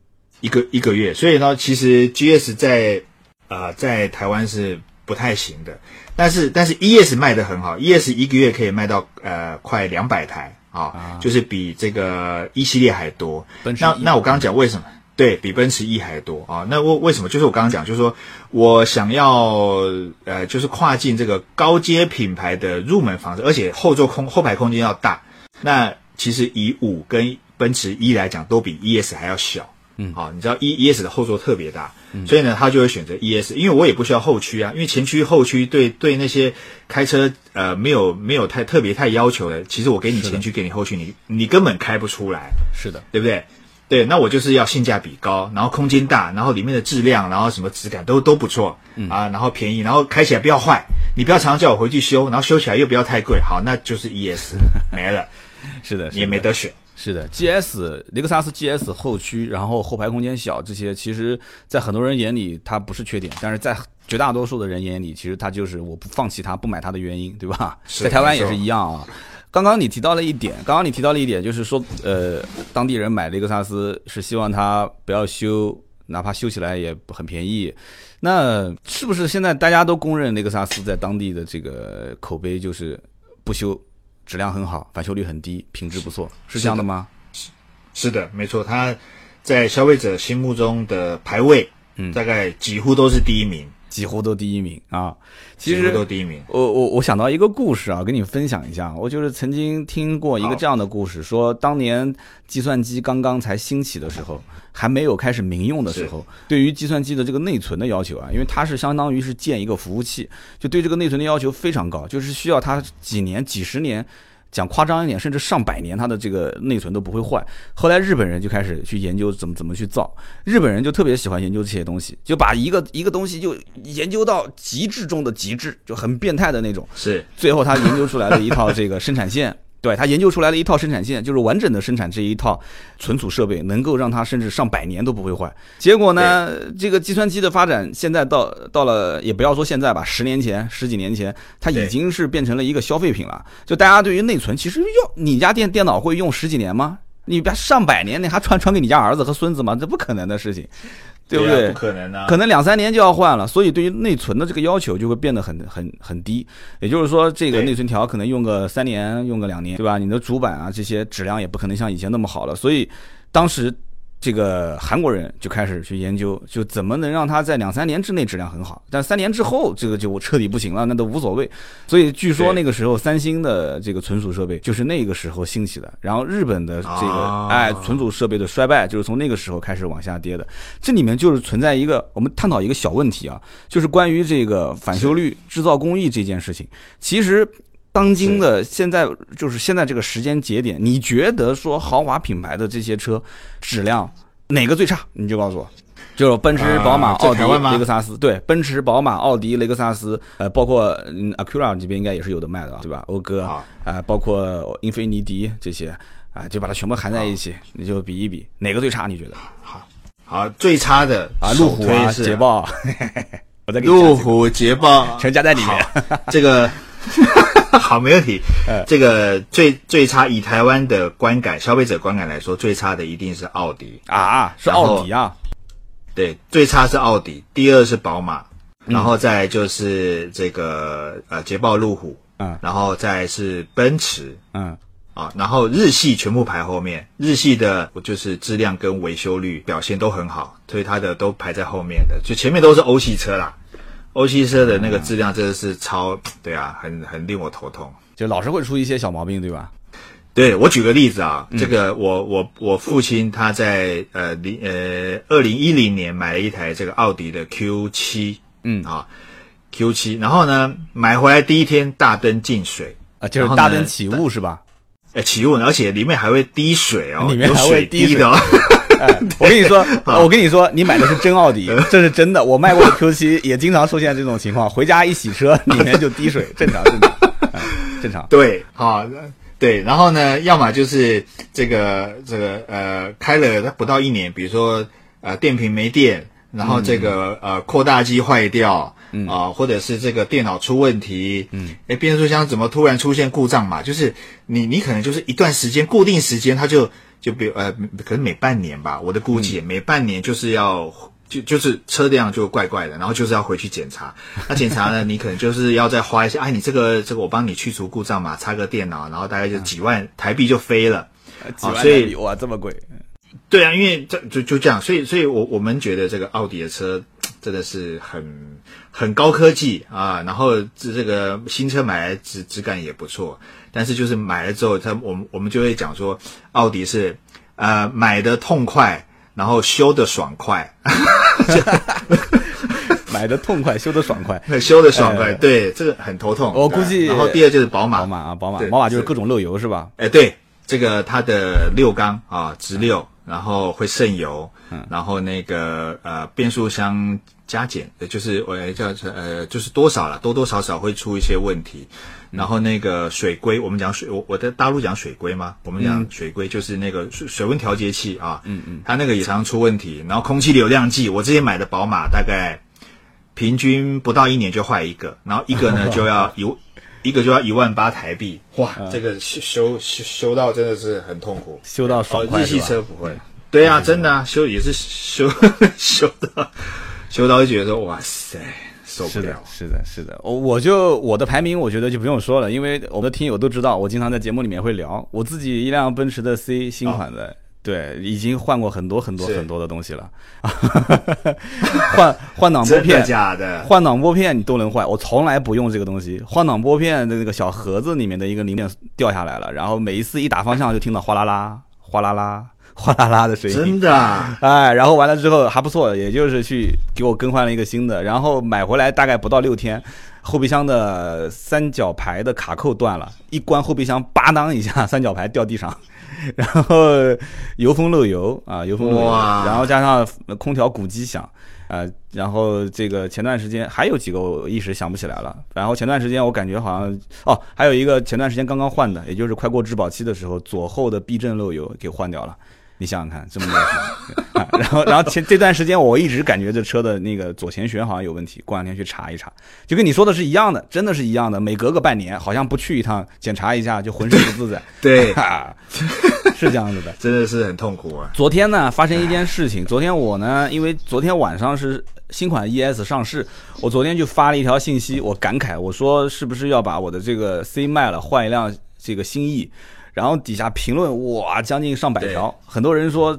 S2: 一个一个月，所以呢，其实 GS 在啊在台湾是。不太行的。但是但是 ES 卖的很好，ES 一个月可以卖到呃快两百台啊，就是比这个一系列还多。那那我刚刚讲为什么？对比奔驰 E 还多啊？那为为什么？就是我刚刚讲，就是说我想要呃，就是跨进这个高阶品牌的入门房子，而且后座空后排空间要大。那其实以五跟奔驰 E 来讲，都比 ES 还要小。嗯，好，你知道 E ES 的后座特别大，所以呢，他就会选择 ES，因为我也不需要后驱啊，因为前驱后驱对对那些开车呃没有没有太特别太要求的，其实我给你前驱给你后驱，你你根本开不出来。
S1: 是的，
S2: 对不对？对，那我就是要性价比高，然后空间大，然后里面的质量，然后什么质感都都不错啊，然后便宜，然后开起来不要坏，你不要常常叫我回去修，然后修起来又不要太贵，好，那就是 ES 没了，
S1: 是的，
S2: 你也没得选。
S1: 是的，GS 雷克萨斯 GS 后驱，然后后排空间小，这些其实，在很多人眼里它不是缺点，但是在绝大多数的人眼里，其实它就是我不放弃它、不买它的原因，对吧？在台湾也是一样啊。刚刚你提到了一点，刚刚你提到了一点，就是说，呃，当地人买雷克萨斯是希望它不要修，哪怕修起来也很便宜。那是不是现在大家都公认雷克萨斯在当地的这个口碑就是不修？质量很好，返修率很低，品质不错，是这样的吗？
S2: 是是的，没错。它在消费者心目中的排位，嗯，大概几乎都是第一名，
S1: 几乎都第一名啊。
S2: 几乎都第一名。
S1: 我我我想到一个故事啊，跟你分享一下。我就是曾经听过一个这样的故事，说当年计算机刚刚才兴起的时候，还没有开始民用的时候，对于计算机的这个内存的要求啊，因为它是相当于是建一个服务器，就对这个内存的要求非常高，就是需要它几年、几十年。讲夸张一点，甚至上百年，它的这个内存都不会坏。后来日本人就开始去研究怎么怎么去造，日本人就特别喜欢研究这些东西，就把一个一个东西就研究到极致中的极致，就很变态的那种。
S2: 是，
S1: 最后他研究出来了一套这个生产线。对他研究出来了一套生产线，就是完整的生产这一套存储设备，能够让它甚至上百年都不会坏。结果呢，这个计算机的发展现在到到了，也不要说现在吧，十年前、十几年前，它已经是变成了一个消费品了。就大家对于内存，其实用你家电电脑会用十几年吗？你别上百年，你还传传给你家儿子和孙子吗？这不可能的事情。对不对？
S2: 不可能啊！
S1: 可能两三年就要换了，所以对于内存的这个要求就会变得很很很低。也就是说，这个内存条可能用个三年，用个两年，对吧？你的主板啊这些质量也不可能像以前那么好了。所以当时。这个韩国人就开始去研究，就怎么能让它在两三年之内质量很好，但三年之后这个就彻底不行了，那都无所谓。所以据说那个时候三星的这个存储设备就是那个时候兴起的，然后日本的这个哎存储设备的衰败就是从那个时候开始往下跌的。这里面就是存在一个我们探讨一个小问题啊，就是关于这个返修率、制造工艺这件事情，其实。当今的现在就是现在这个时间节点，你觉得说豪华品牌的这些车质量哪个最差？你就告诉我，就是奔驰、宝马、奥迪、雷克萨斯。对，奔驰、宝马、奥迪、雷克萨斯，呃，包括嗯，Acura 这边应该也是有的卖的，对吧？讴歌啊，包括英菲尼迪这些啊，就把它全部含在一起，你就比一比哪个最差？你觉得？
S2: 好，好，最差的
S1: 啊，路虎啊，捷豹，我在
S2: 路虎、捷豹
S1: 全加在里面，
S2: 这个。好，没问题。这个最最差，以台湾的观感、消费者观感来说，最差的一定是奥迪。
S1: 啊，是奥迪啊。
S2: 对，最差是奥迪，第二是宝马，然后再就是这个呃捷豹、路虎，嗯，然后再是奔驰，嗯，啊，然后日系全部排后面，日系的就是质量跟维修率表现都很好，所以它的都排在后面的，就前面都是欧系车啦。欧系车的那个质量真的是超，对啊，很很令我头痛，
S1: 就老是会出一些小毛病，对吧？
S2: 对我举个例子啊，这个我我我父亲他在呃零呃二零一零年买了一台这个奥迪的 Q 七，嗯啊 Q 七，然后呢买回来第一天大灯进水
S1: 啊，就是大灯起雾是吧？
S2: 呃起雾，而且里面还会滴水哦，
S1: 里面还
S2: 会
S1: 滴
S2: 的。
S1: 我跟你说，我跟你说，你买的是真奥迪，这是真的。我卖过的 Q 七也经常出现这种情况，回家一洗车，里面就滴水，正常，正常，正常。
S2: 对，好，对，然后呢，要么就是这个这个呃，开了不到一年，比如说呃，电瓶没电，然后这个呃，扩大机坏掉，啊，或者是这个电脑出问题，嗯，哎，变速箱怎么突然出现故障嘛？就是你你可能就是一段时间固定时间，它就。就比如呃，可能每半年吧，我的估计每半年就是要就就是车辆就怪怪的，然后就是要回去检查。那检查呢，你可能就是要再花一些，哎，你这个这个我帮你去除故障嘛，插个电脑，然后大概就几万台币就飞了。
S1: 啊，所以哇，这么贵。
S2: 对啊，因为这就就这样，所以所以我我们觉得这个奥迪的车真的是很很高科技啊，然后这这个新车买来质质感也不错，但是就是买了之后，他我们我们就会讲说，奥迪是呃买的痛快，然后修的爽快，
S1: 买的痛快，修的爽快，
S2: 修的爽快，对，这个很头痛。
S1: 我估计，
S2: 然后第二就是宝马，
S1: 宝马啊，宝马，宝马就是各种漏油是吧？
S2: 哎，对，这个它的六缸啊，直六。然后会渗油，嗯，然后那个呃变速箱加减，就是我叫呃就是多少了，多多少少会出一些问题。然后那个水龟，我们讲水，我我在大陆讲水龟吗？我们讲水龟就是那个水水温调节器啊，嗯嗯，它那个也常常出问题。然后空气流量计，我之前买的宝马大概平均不到一年就坏一个，然后一个呢就要一 一个就要一万八台币，哇，这个修修修到真的是很痛苦，
S1: 修到爽快
S2: 日系车不会，对啊，真的啊，修也是修 修到 修到就觉得说哇塞受不了，
S1: 是的，是的，我我就我的排名我觉得就不用说了，因为我们的听友都知道，我经常在节目里面会聊。我自己一辆奔驰的 C 新款的。对，已经换过很多很多很多的东西了，换换挡拨片，
S2: 假的，
S1: 换挡拨片你都能换，我从来不用这个东西。换挡拨片的那个小盒子里面的一个零件掉下来了，然后每一次一打方向就听到哗啦啦、哗啦啦、哗啦啦的声音，
S2: 真的，
S1: 哎，然后完了之后还不错，也就是去给我更换了一个新的，然后买回来大概不到六天，后备箱的三角牌的卡扣断了，一关后备箱，吧当一下，三角牌掉地上。然后油封漏油啊，油封漏油，然后加上空调鼓机响，呃，然后这个前段时间还有几个我一时想不起来了。然后前段时间我感觉好像哦，还有一个前段时间刚刚换的，也就是快过质保期的时候，左后的避震漏油给换掉了。你想想看，这么多 然后然后前这段时间我一直感觉这车的那个左前悬好像有问题，过两天去查一查，就跟你说的是一样的，真的是一样的，每隔个半年好像不去一趟检查一下就浑身不自在，
S2: 对，
S1: 是这样子的，
S2: 真的是很痛苦啊。
S1: 昨天呢发生一件事情，昨天我呢因为昨天晚上是新款 ES 上市，我昨天就发了一条信息，我感慨我说是不是要把我的这个 C 卖了换一辆这个新 E。然后底下评论哇，将近上百条，很多人说，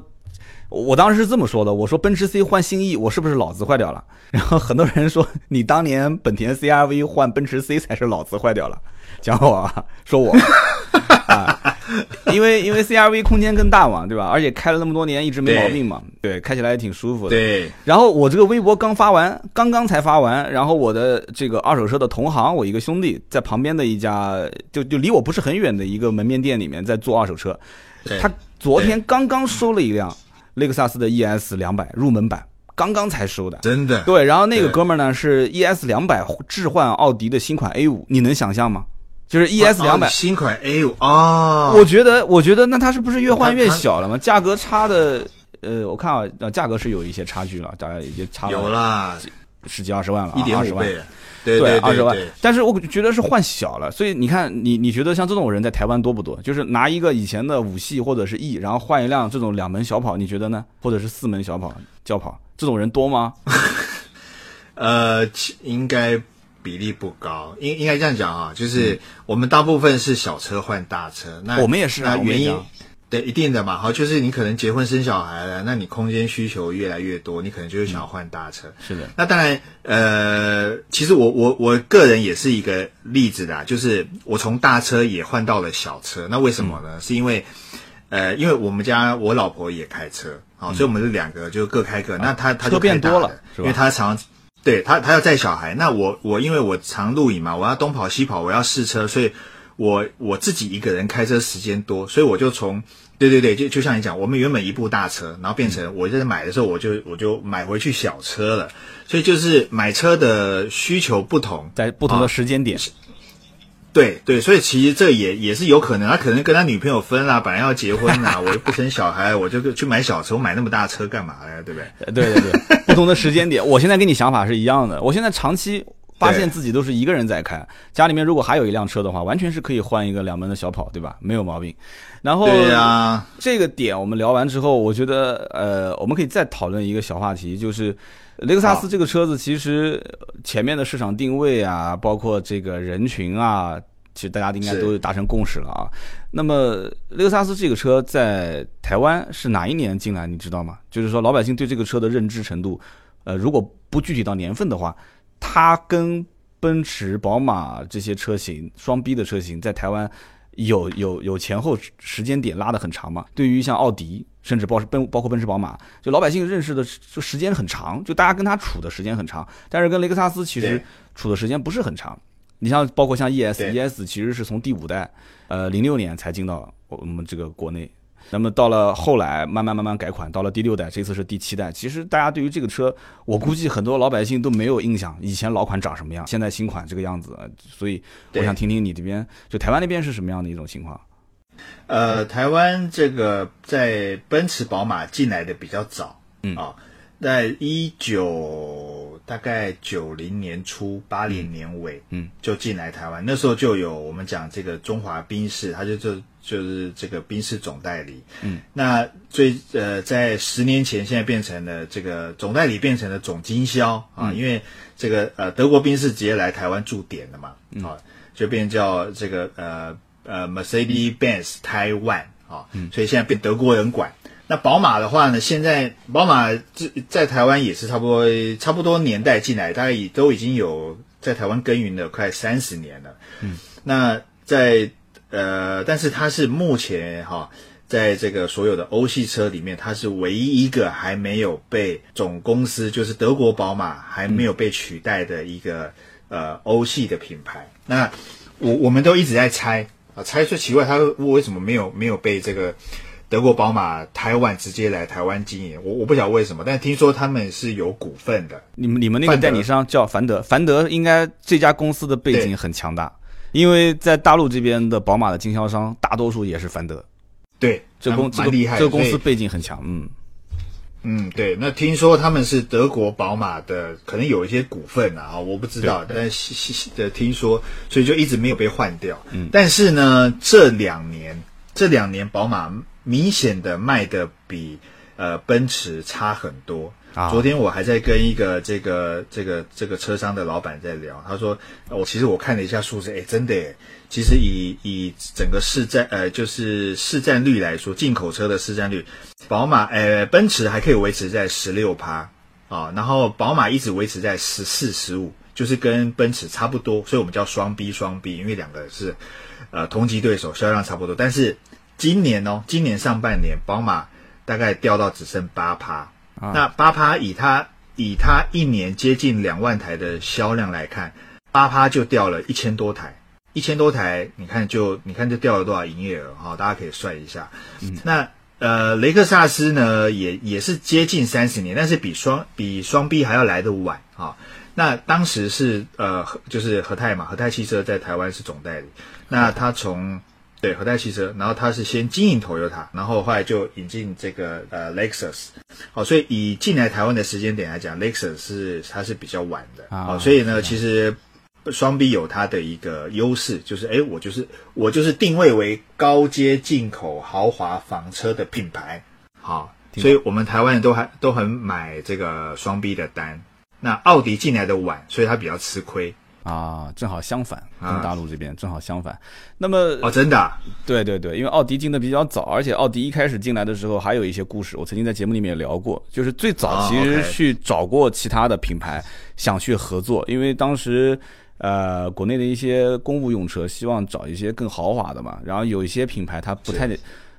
S1: 我当时是这么说的，我说奔驰 C 换新 E，我是不是脑子坏掉了？然后很多人说，你当年本田 CRV 换奔驰 C 才是脑子坏掉了，讲我啊，说我啊。因为因为 CRV 空间更大嘛，对吧？而且开了那么多年，一直没毛病嘛。对，开起来也挺舒服的。
S2: 对。
S1: 然后我这个微博刚发完，刚刚才发完，然后我的这个二手车的同行，我一个兄弟在旁边的一家，就就离我不是很远的一个门面店里面在做二手车。他昨天刚刚收了一辆雷克萨斯的 ES 两百入门版，刚刚才收的。
S2: 真的。
S1: 对，然后那个哥们儿呢是 ES 两百置换奥迪的新款 A 五，你能想象吗？就是 E S 两百
S2: 新款 A 五啊，
S1: 我觉得，我觉得那它是不是越换越小了吗？价格差的，呃，我看啊，价格是有一些差距了，大概已经差
S2: 有啦，
S1: 十几二十万了，
S2: 一点
S1: 五倍，
S2: 对对
S1: 二十万。但是我觉得是换小了，所以你看，你你觉得像这种人在台湾多不多？就是拿一个以前的五系或者是 E，然后换一辆这种两门小跑，你觉得呢？或者是四门小跑轿跑，这种人多吗？
S2: 呃，应该。比例不高，应应该这样讲啊，就是我们大部分是小车换大车，那
S1: 我们也是啊，
S2: 原因对一定的嘛，好，就是你可能结婚生小孩了，那你空间需求越来越多，你可能就是想要换大车。
S1: 是的，
S2: 那当然，呃，其实我我我个人也是一个例子的，就是我从大车也换到了小车，那为什么呢？是因为呃，因为我们家我老婆也开车，好，所以我们是两个就各开各，那他他就
S1: 变多了，
S2: 因为他常。对他，他要载小孩，那我我因为我常露营嘛，我要东跑西跑，我要试车，所以我我自己一个人开车时间多，所以我就从对对对，就就像你讲，我们原本一部大车，然后变成我在买的时候，我就我就买回去小车了，所以就是买车的需求不同，
S1: 在不同的时间点。
S2: 对对，所以其实这也也是有可能，他可能跟他女朋友分了，本来要结婚啦，我又不生小孩，我就去买小车，我买那么大车干嘛呀？对不对？
S1: 对对对，不同的时间点，我现在跟你想法是一样的。我现在长期发现自己都是一个人在开，家里面如果还有一辆车的话，完全是可以换一个两门的小跑，对吧？没有毛病。然后，
S2: 对呀，
S1: 这个点我们聊完之后，我觉得呃，我们可以再讨论一个小话题，就是雷克萨斯这个车子其实前面的市场定位啊，包括这个人群啊。其实大家应该都达成共识了啊。那么雷克萨斯这个车在台湾是哪一年进来？你知道吗？就是说老百姓对这个车的认知程度，呃，如果不具体到年份的话，它跟奔驰、宝马这些车型双 B 的车型在台湾有有有前后时间点拉得很长嘛？对于像奥迪，甚至包奔包括奔驰、宝马，就老百姓认识的就时间很长，就大家跟他处的时间很长。但是跟雷克萨斯其实处的时间不是很长。你像包括像 ES，ES 其实是从第五代，呃，零六年才进到我们这个国内，那么到了后来慢慢慢慢改款，到了第六代，这次是第七代。其实大家对于这个车，我估计很多老百姓都没有印象，以前老款长什么样，现在新款这个样子，所以我想听听你这边，就台湾那边是什么样的一种情况？
S2: 呃，台湾这个在奔驰、宝马进来的比较早，嗯啊。在一九大概九零年初八零年尾，嗯，就进来台湾。那时候就有我们讲这个中华宾士，他就就就是这个宾士总代理。嗯，那最呃在十年前，现在变成了这个总代理变成了总经销啊，因为这个呃德国宾士直接来台湾驻点了嘛，啊，就变叫这个呃呃 Mercedes Benz Taiwan 啊，所以现在被德国人管。那宝马的话呢？现在宝马在在台湾也是差不多差不多年代进来，大概也都已经有在台湾耕耘了快三十年了。嗯，那在呃，但是它是目前哈，在这个所有的欧系车里面，它是唯一一个还没有被总公司，就是德国宝马还没有被取代的一个呃欧系的品牌。那我我们都一直在猜啊，猜最奇怪，它为什么没有没有被这个。德国宝马台湾直接来台湾经营，我我不晓得为什么，但听说他们是有股份的。
S1: 你们你们那个代理商叫凡德，凡德应该这家公司的背景很强大，因为在大陆这边的宝马的经销商大多数也是凡德。
S2: 对，
S1: 这公
S2: 蛮厉害，
S1: 这个公司背景很强。嗯
S2: 嗯，对。那听说他们是德国宝马的，可能有一些股份啊，我不知道，但是的听说，所以就一直没有被换掉。嗯，但是呢，这两年这两年宝马。明显的卖的比呃奔驰差很多。昨天我还在跟一个这个这个这个车商的老板在聊，他说我其实我看了一下数字，哎，真的，其实以以整个市占呃就是市占率来说，进口车的市占率，宝马呃奔驰还可以维持在十六趴啊，然后宝马一直维持在十四十五，就是跟奔驰差不多，所以我们叫双 B 双 B，因为两个是呃同级对手，销量差不多，但是。今年哦，今年上半年，宝马大概掉到只剩八趴。那八趴以它以它一年接近两万台的销量来看，八趴就掉了一千多台，一千多台，你看就你看就掉了多少营业额哈？大家可以算一下。那呃，雷克萨斯呢，也也是接近三十年，但是比双比双 B 还要来的晚啊。那当时是呃，就是和泰嘛，和泰汽车在台湾是总代理。那他从对，和泰汽车，然后它是先经营 Toyota，然后后来就引进这个呃 Lexus，好，所以以进来台湾的时间点来讲，Lexus 是它是比较晚的。啊，所以呢，其实双 B 有它的一个优势，就是哎，我就是我就是定位为高阶进口豪华房车的品牌，好，所以我们台湾人都还都很买这个双 B 的单，那奥迪进来的晚，所以它比较吃亏。
S1: 啊，正好相反，跟大陆这边正好相反。那么
S2: 哦，真的，
S1: 对对对，因为奥迪进的比较早，而且奥迪一开始进来的时候还有一些故事，我曾经在节目里面也聊过，就是最早其实去找过其他的品牌想去合作，因为当时呃国内的一些公务用车希望找一些更豪华的嘛，然后有一些品牌它不太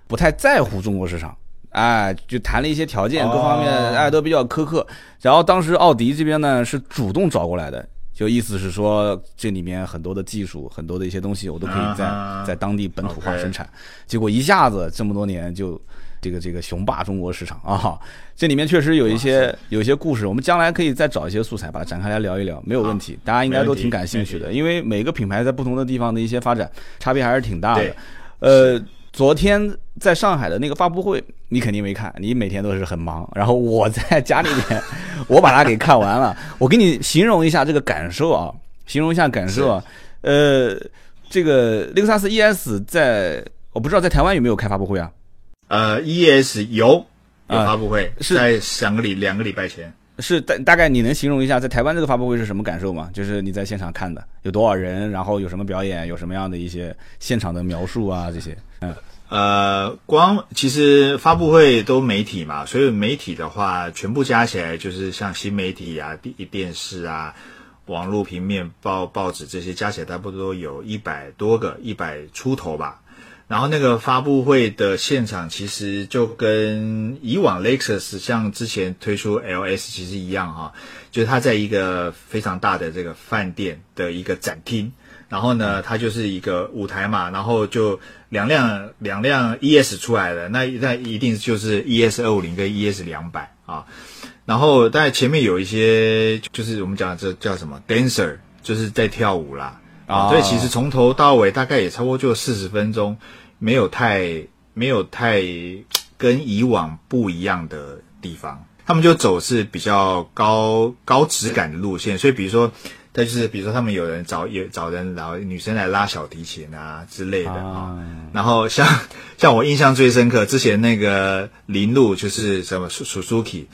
S1: 不太在乎中国市场，哎，就谈了一些条件，各方面哎都比较苛刻，然后当时奥迪这边呢是主动找过来的。就意思是说，这里面很多的技术，很多的一些东西，我都可以在在当地本土化生产。结果一下子这么多年就这个这个雄霸中国市场啊！这里面确实有一些有一些故事，我们将来可以再找一些素材把它展开来聊一聊，没有问题。大家应该都挺感兴趣的，因为每个品牌在不同的地方的一些发展差别还是挺大的。呃。昨天在上海的那个发布会，你肯定没看，你每天都是很忙。然后我在家里面，我把它给看完了。我给你形容一下这个感受啊，形容一下感受啊。呃，这个雷克萨斯 ES 在我不知道在台湾有没有开发布会啊？
S2: 呃，ES 有有发布会，是在两个礼两个礼拜前。
S1: 是大大概你能形容一下在台湾这个发布会是什么感受吗？就是你在现场看的有多少人，然后有什么表演，有什么样的一些现场的描述啊这些。嗯，
S2: 呃，光其实发布会都媒体嘛，所以媒体的话全部加起来就是像新媒体啊、电电视啊、网络平面报报纸这些加起来差不多有一百多个，一百出头吧。然后那个发布会的现场其实就跟以往 Lexus 像之前推出 LS 其实一样哈，就是它在一个非常大的这个饭店的一个展厅，然后呢，它就是一个舞台嘛，然后就两辆两辆 ES 出来了，那那一定就是 ES 二五零跟 ES 两百啊，然后但前面有一些就是我们讲这叫什么 dancer，就是在跳舞啦。啊，所以其实从头到尾大概也差不多就四十分钟，没有太没有太跟以往不一样的地方。他们就走是比较高高质感的路线，所以比如说，他就是比如说他们有人找有找人然后女生来拉小提琴啊之类的啊。然后像像我印象最深刻，之前那个林路就是什么 Suzuki。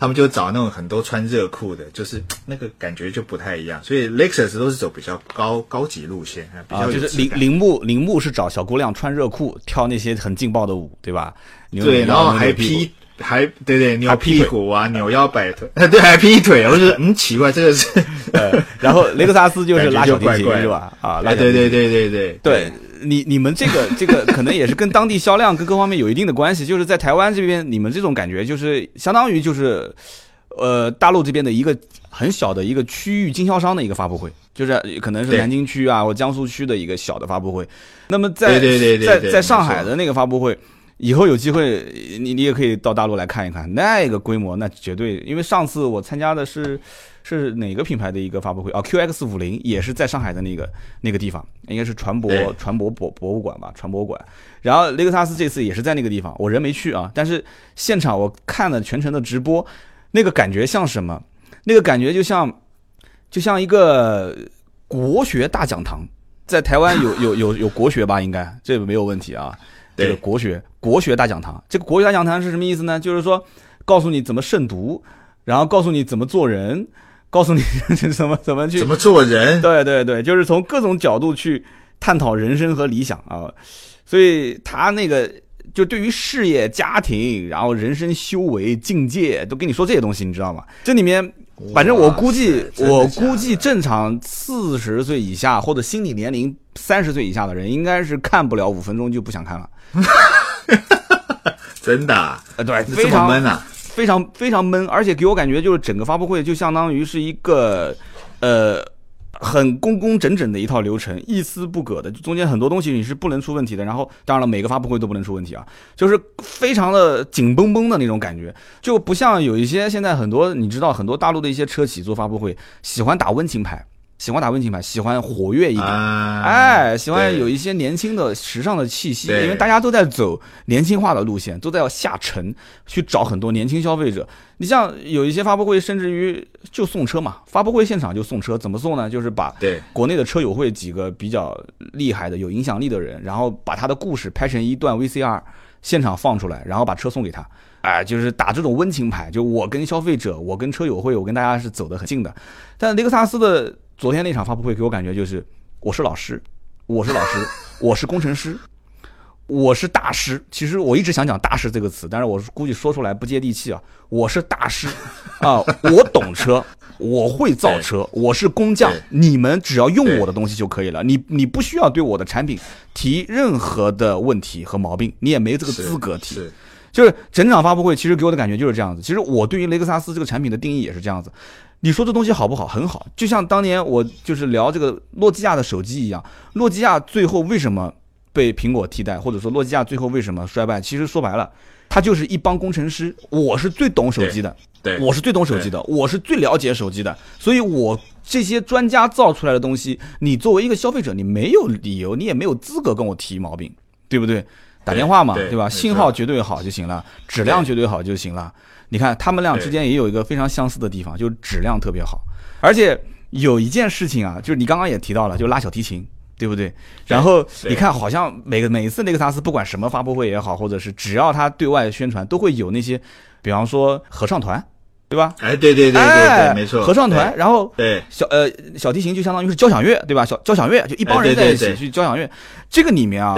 S2: 他们就找那种很多穿热裤的，就是那个感觉就不太一样。所以 Lexus 都是走比较高高级路线，
S1: 啊，就是铃铃木铃木是找小姑娘穿热裤跳那些很劲爆的舞，对吧？
S2: 对，然后还劈还对对扭屁股啊，扭腰摆腿，对，还劈腿。我觉得嗯奇怪，这个是。
S1: 然后雷克萨斯就是拉小提琴是吧？啊，
S2: 对对对对对
S1: 对。你你们这个 这个可能也是跟当地销量跟各方面有一定的关系，就是在台湾这边，你们这种感觉就是相当于就是，呃，大陆这边的一个很小的一个区域经销商的一个发布会，就是可能是南京区啊或江苏区的一个小的发布会。那么在在在上海的那个发布会，以后有机会你你也可以到大陆来看一看，那个规模那绝对，因为上次我参加的是。是哪个品牌的一个发布会啊？QX 五零也是在上海的那个那个地方，应该是船舶船舶博博物馆吧，船舶馆。然后雷克萨斯这次也是在那个地方，我人没去啊，但是现场我看了全程的直播，那个感觉像什么？那个感觉就像就像一个国学大讲堂，在台湾有有有有国学吧？应该这个没有问题啊。这个国学国学大讲堂，这个国学大讲堂是什么意思呢？就是说告诉你怎么慎独，然后告诉你怎么做人。告诉你 怎么怎么去
S2: 怎么做人？
S1: 对对对，就是从各种角度去探讨人生和理想啊。所以他那个就对于事业、家庭，然后人生修为、境界，都跟你说这些东西，你知道吗？这里面，反正我估计，我估计正常四十岁以下或者心理年龄三十岁以下的人，应该是看不了五分钟就不想看了。
S2: 真的？
S1: 呃，对，非常闷啊。非常非常闷，而且给我感觉就是整个发布会就相当于是一个，呃，很工工整整的一套流程，一丝不苟的，中间很多东西你是不能出问题的。然后，当然了，每个发布会都不能出问题啊，就是非常的紧绷绷的那种感觉，就不像有一些现在很多你知道很多大陆的一些车企做发布会喜欢打温情牌。喜欢打温情牌，喜欢活跃一点，哎，喜欢有一些年轻的、时尚的气息，因为大家都在走年轻化的路线，都在要下沉去找很多年轻消费者。你像有一些发布会，甚至于就送车嘛，发布会现场就送车，怎么送呢？就是把国内的车友会几个比较厉害的、有影响力的人，然后把他的故事拍成一段 VCR，现场放出来，然后把车送给他，哎，就是打这种温情牌，就我跟消费者，我跟车友会，我跟大家是走得很近的。但雷克萨斯的。昨天那场发布会给我感觉就是，我是老师，我是老师，我是工程师，我是大师。其实我一直想讲大师这个词，但是我估计说出来不接地气啊。我是大师 啊，我懂车，我会造车，我是工匠。你们只要用我的东西就可以了，你你不需要对我的产品提任何的问题和毛病，你也没这个资格提。就是整场发布会其实给我的感觉就是这样子。其实我对于雷克萨斯这个产品的定义也是这样子。你说这东西好不好？很好，就像当年我就是聊这个诺基亚的手机一样。诺基亚最后为什么被苹果替代，或者说诺基亚最后为什么衰败？其实说白了，它就是一帮工程师。我是最懂手机的，
S2: 对，
S1: 我是最懂手机的，我是最了解手机的。所以，我这些专家造出来的东西，你作为一个消费者，你没有理由，你也没有资格跟我提毛病，对不对？打电话嘛，对吧？信号绝对好就行了，质量绝对好就行了。你看他们俩之间也有一个非常相似的地方，就是质量特别好。而且有一件事情啊，就是你刚刚也提到了，就拉小提琴，对不对？然后你看，好像每个每一次雷克萨斯不管什么发布会也好，或者是只要他对外宣传，都会有那些，比方说合唱团。对吧？
S2: 哎，对对对对对，没错。
S1: 合唱团，然后
S2: 对
S1: 小呃小提琴就相当于是交响乐，对吧？小交响乐就一帮人在一起去交响乐。这个里面啊，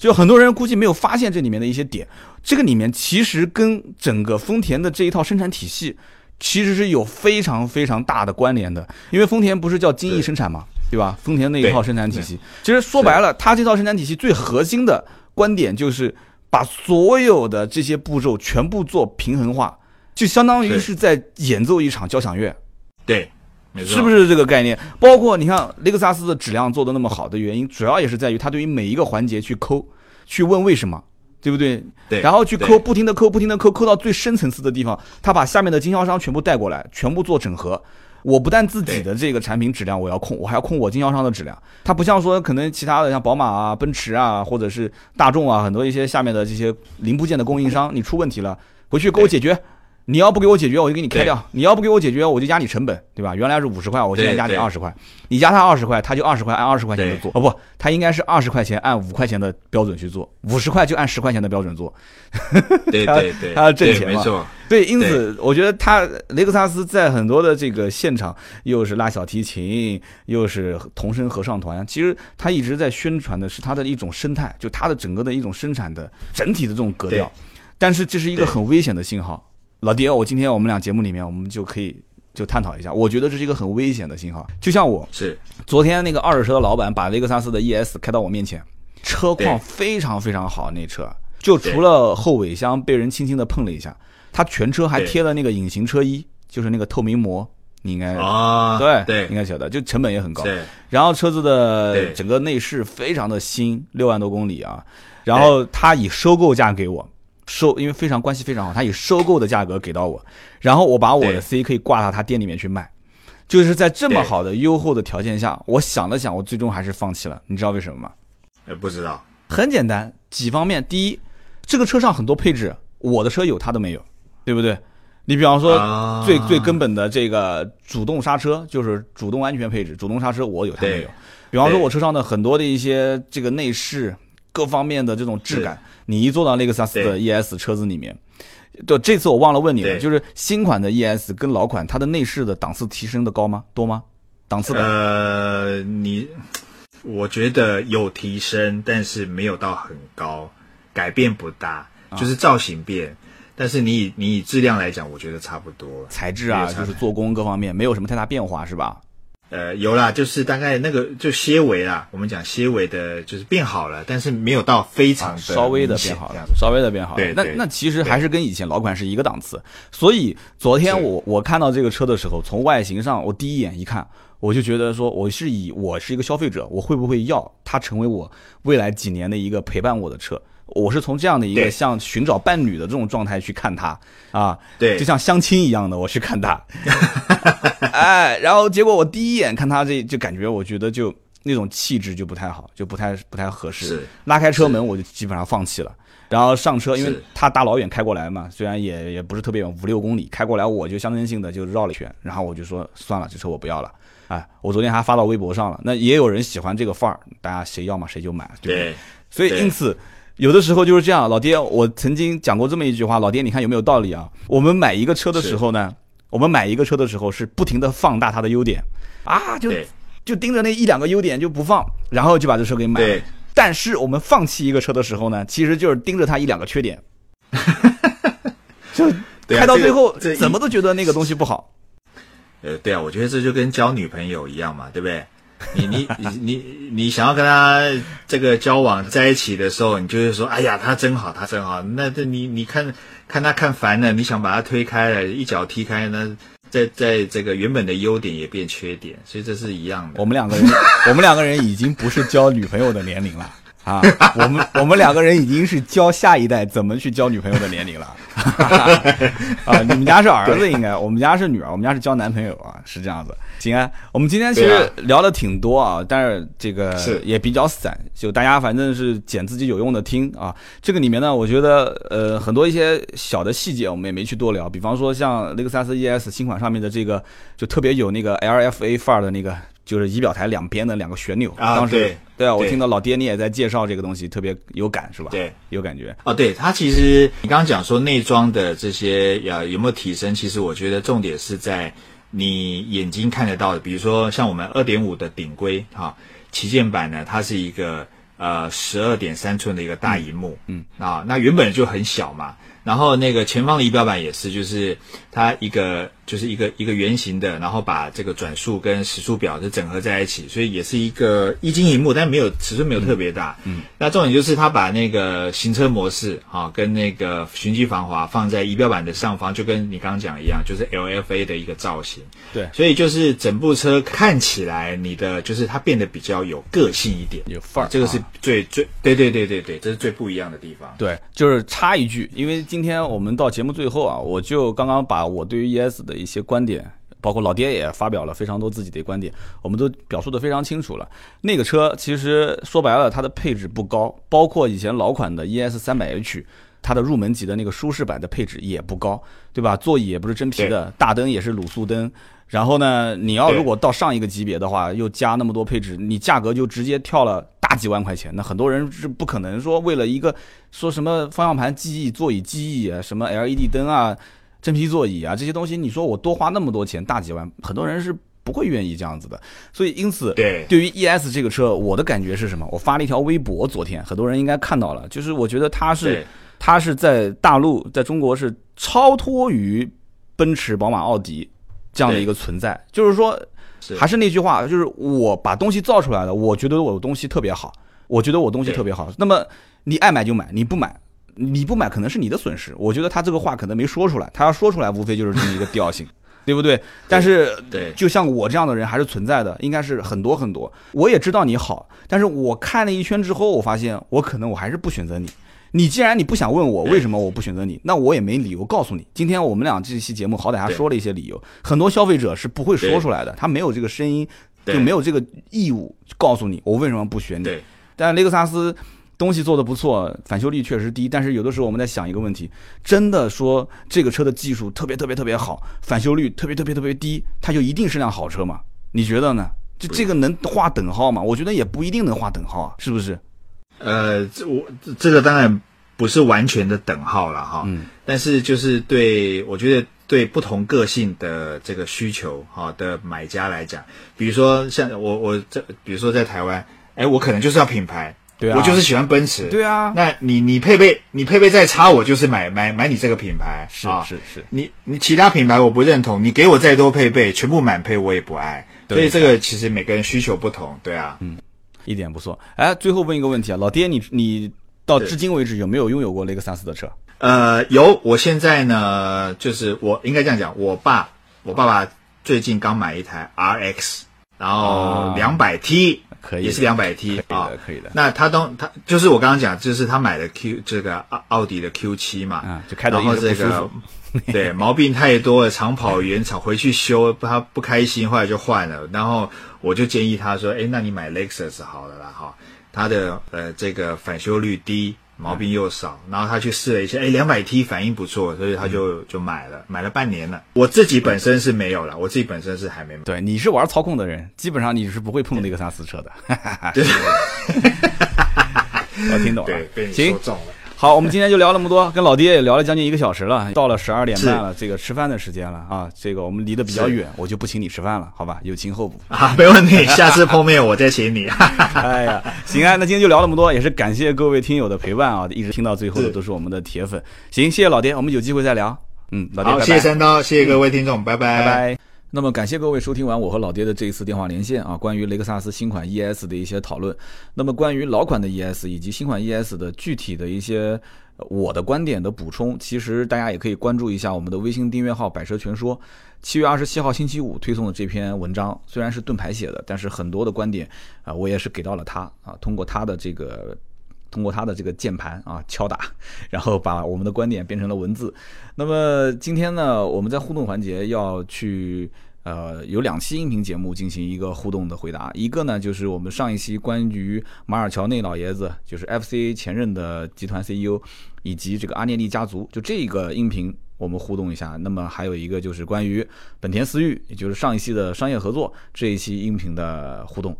S1: 就很多人估计没有发现这里面的一些点。这个里面其实跟整个丰田的这一套生产体系其实是有非常非常大的关联的。因为丰田不是叫精益生产嘛，对吧？丰田那一套生产体系，其实说白了，它这套生产体系最核心的观点就是把所有的这些步骤全部做平衡化。就相当于是在演奏一场交响乐，
S2: 对，
S1: 是不是这个概念？包括你看雷克萨斯的质量做的那么好的原因，主要也是在于它对于每一个环节去抠，去问为什么，对不对？
S2: 对，
S1: 然后去抠，不停的抠，不停的抠，抠到最深层次的地方，他把下面的经销商全部带过来，全部做整合。我不但自己的这个产品质量我要控，我还要控我经销商的质量。它不像说可能其他的像宝马啊、奔驰啊，或者是大众啊，很多一些下面的这些零部件的供应商，你出问题了，回去给我解决。你要不给我解决，我就给你开掉。你要不给我解决，我就压你成本，对吧？原来是五十块，我现在压你二十块。你压他二十块，他就二十块按二十块钱的做。哦不，他应该是二十块钱按五块钱的标准去做，五十块就按十块钱的标准做。
S2: 对对 对，
S1: 他要挣钱
S2: 嘛。没错。
S1: 对，因此我觉得他雷克萨斯在很多的这个现场，又是拉小提琴，又是童声合唱团，其实他一直在宣传的是他的一种生态，就他的整个的一种生产的整体的这种格调。但是这是一个很危险的信号。老爹，我今天我们俩节目里面，我们就可以就探讨一下。我觉得这是一个很危险的信号。就像我
S2: 是
S1: 昨天那个二手车的老板把雷克萨斯的 ES 开到我面前，车况非常非常好，那车就除了后尾箱被人轻轻的碰了一下，它全车还贴了那个隐形车衣，就是那个透明膜，你应该
S2: 啊
S1: 对
S2: 对
S1: 应该晓得，就成本也很高。然后车子的整个内饰非常的新，六万多公里啊，然后他以收购价给我。收，因为非常关系非常好，他以收购的价格给到我，然后我把我的 C 可以挂到他店里面去卖，就是在这么好的优厚的条件下，我想了想，我最终还是放弃了。你知道为什么吗？
S2: 呃，不知道。
S1: 很简单，几方面。第一，这个车上很多配置，我的车有，他都没有，对不对？你比方说最最根本的这个主动刹车，就是主动安全配置，主动刹车我有，他没有。比方说，我车上的很多的一些这个内饰。各方面的这种质感，你一坐到雷克萨斯的 ES 车子里面，就，这次我忘了问你了，就是新款的 ES 跟老款它的内饰的档次提升的高吗？多吗？档次
S2: 呃，你我觉得有提升，但是没有到很高，改变不大，就是造型变，但是你以你以质量来讲，我觉得差不多，
S1: 材质啊，就是做工各方面没有什么太大变化，是吧？
S2: 呃，有啦，就是大概那个就些微啦，我们讲些微的，就是变好了，但是没有到非常
S1: 稍微的变好了，稍微的变好了。那那其实还是跟以前老款是一个档次。所以昨天我我看到这个车的时候，从外形上我第一眼一看，我就觉得说，我是以我是一个消费者，我会不会要它成为我未来几年的一个陪伴我的车？我是从这样的一个像寻找伴侣的这种状态去看他啊，
S2: 对，
S1: 就像相亲一样的我去看他，哎，然后结果我第一眼看他这就感觉我觉得就那种气质就不太好，就不太不太合适。拉开车门我就基本上放弃了，然后上车，因为他大老远开过来嘛，虽然也也不是特别远，五六公里开过来，我就象征性的就绕了一圈，然后我就说算了，这车我不要了。哎，我昨天还发到微博上了，那也有人喜欢这个范儿，大家谁要嘛谁就买，对不对？所以因此。有的时候就是这样，老爹，我曾经讲过这么一句话，老爹，你看有没有道理啊？我们买一个车的时候呢，我们买一个车的时候是不停的放大它的优点，啊，就就盯着那一两个优点就不放，然后就把这车给买了。但是我们放弃一个车的时候呢，其实就是盯着它一两个缺点，就开到最后怎么都觉得那个东西不好。
S2: 呃，对啊，我觉得这就跟交女朋友一样嘛，对不对？你你你你你想要跟他这个交往在一起的时候，你就会说：“哎呀，他真好，他真好。”那这你你看看他看烦了，你想把他推开了，一脚踢开，那在在这个原本的优点也变缺点，所以这是一样的。
S1: 我们两个人，我们两个人已经不是交女朋友的年龄了。啊，我们我们两个人已经是教下一代怎么去交女朋友的年龄了。啊，你们家是儿子应该，我们家是女儿，我们家是交男朋友啊，是这样子。行啊，我们今天其实聊的挺多啊，但是这个也比较散，就大家反正是捡自己有用的听啊。这个里面呢，我觉得呃很多一些小的细节我们也没去多聊，比方说像雷克萨斯 ES 新款上面的这个，就特别有那个 LFA 范儿的那个。就是仪表台两边的两个旋钮
S2: 啊，
S1: 对
S2: 对
S1: 啊，我听到老爹你也在介绍这个东西，特别有感是吧？
S2: 对，
S1: 有感觉。
S2: 啊，对，它其实你刚刚讲说内装的这些呀有没有提升？其实我觉得重点是在你眼睛看得到的，比如说像我们二点五的顶规哈旗舰版呢，它是一个呃十二点三寸的一个大荧幕，嗯啊，那原本就很小嘛，然后那个前方的仪表板也是，就是它一个。就是一个一个圆形的，然后把这个转速跟时速表就整合在一起，所以也是一个一晶一幕，但没有尺寸没有特别大。嗯，那重点就是它把那个行车模式啊，跟那个循迹防滑放在仪表板的上方，就跟你刚刚讲一样，就是 LFA 的一个造型。
S1: 对，
S2: 所以就是整部车看起来你的就是它变得比较有个性一点，
S1: 有范儿。
S2: 这个是最最对对对对对，这是最不一样的地方。
S1: 对，就是插一句，因为今天我们到节目最后啊，我就刚刚把我对于 ES 的。一些观点，包括老爹也发表了非常多自己的观点，我们都表述的非常清楚了。那个车其实说白了，它的配置不高，包括以前老款的 ES 三百 H，它的入门级的那个舒适版的配置也不高，对吧？座椅也不是真皮的，大灯也是卤素灯。然后呢，你要如果到上一个级别的话，又加那么多配置，你价格就直接跳了大几万块钱。那很多人是不可能说为了一个说什么方向盘记忆、座椅记忆啊，什么 LED 灯啊。真皮座椅啊，这些东西，你说我多花那么多钱，大几万，很多人是不会愿意这样子的。所以，因此，
S2: 对
S1: 对于 ES 这个车，我的感觉是什么？我发了一条微博，昨天很多人应该看到了，就是我觉得它是它是在大陆，在中国是超脱于奔驰、宝马、奥迪这样的一个存在。就是说，还是那句话，就是我把东西造出来了，我觉得我的东西特别好，我觉得我东西特别好。那么你爱买就买，你不买。你不买可能是你的损失，我觉得他这个话可能没说出来，他要说出来，无非就是这么一个调性，对不对？但是，
S2: 对，
S1: 就像我这样的人还是存在的，应该是很多很多。我也知道你好，但是我看了一圈之后，我发现我可能我还是不选择你。你既然你不想问我为什么我不选择你，那我也没理由告诉你。今天我们俩这期节目好歹还说了一些理由，很多消费者是不会说出来的，他没有这个声音，就没有这个义务告诉你我为什么不选你。但雷克萨斯。东西做的不错，返修率确实低，但是有的时候我们在想一个问题：真的说这个车的技术特别特别特别好，返修率特别特别特别低，它就一定是辆好车吗？你觉得呢？就这个能划等号吗？我觉得也不一定能划等号啊，是不是？
S2: 呃，这我这个当然不是完全的等号了哈，嗯，但是就是对我觉得对不同个性的这个需求哈的买家来讲，比如说像我我这比如说在台湾，哎，我可能就是要品牌。
S1: 对啊，
S2: 我就是喜欢奔驰。
S1: 对啊，
S2: 那你你配备你配备再差，我就是买买买你这个品牌。
S1: 是是是，
S2: 你你其他品牌我不认同，你给我再多配备，全部满配我也不爱。所以这个其实每个人需求不同，对啊。
S1: 嗯，一点不错。哎，最后问一个问题啊，老爹，你你到至今为止有没有拥有过雷克萨斯的车？
S2: 呃，有。我现在呢，就是我应该这样讲，我爸我爸爸最近刚买一台 RX，然后两百 T。
S1: 可以，
S2: 也是两百 T
S1: 啊，可以的。
S2: 那他当他就是我刚刚讲，就是他买的 Q 这个奥奥迪的 Q 七嘛，
S1: 啊，就开
S2: 然后这个 对毛病太多了，长跑原厂回去修，他不开心，后来就换了。然后我就建议他说，哎，那你买 Lexus 好了啦，哈，它的呃这个返修率低。毛病又少，然后他去试了一下，哎，两百 T 反应不错，所以他就就买了，买了半年了。我自己本身是没有了，我自己本身是还没买。
S1: 对，你是玩操控的人，基本上你是不会碰那个萨斯车的。
S2: 对，
S1: 我听懂了，
S2: 行。
S1: 好，我们今天就聊那么多，跟老爹也聊了将近一个小时了，到了十二点半了，这个吃饭的时间了啊。这个我们离得比较远，我就不请你吃饭了，好吧？有情后补
S2: 啊，没问题，下次碰面我再请你。
S1: 哎呀，行啊，那今天就聊那么多，也是感谢各位听友的陪伴啊，一直听到最后的都是我们的铁粉。行，谢谢老爹，我们有机会再聊。嗯，老爹，
S2: 谢谢三刀，谢谢各位听众，拜
S1: 拜，拜拜。那么感谢各位收听完我和老爹的这一次电话连线啊，关于雷克萨斯新款 ES 的一些讨论。那么关于老款的 ES 以及新款 ES 的具体的一些我的观点的补充，其实大家也可以关注一下我们的微信订阅号“百车全说”。七月二十七号星期五推送的这篇文章，虽然是盾牌写的，但是很多的观点啊，我也是给到了他啊，通过他的这个通过他的这个键盘啊敲打，然后把我们的观点变成了文字。那么今天呢，我们在互动环节要去。呃，有两期音频节目进行一个互动的回答，一个呢就是我们上一期关于马尔乔内老爷子，就是 FCA 前任的集团 CEO，以及这个阿涅利家族，就这个音频我们互动一下。那么还有一个就是关于本田思域，也就是上一期的商业合作这一期音频的互动。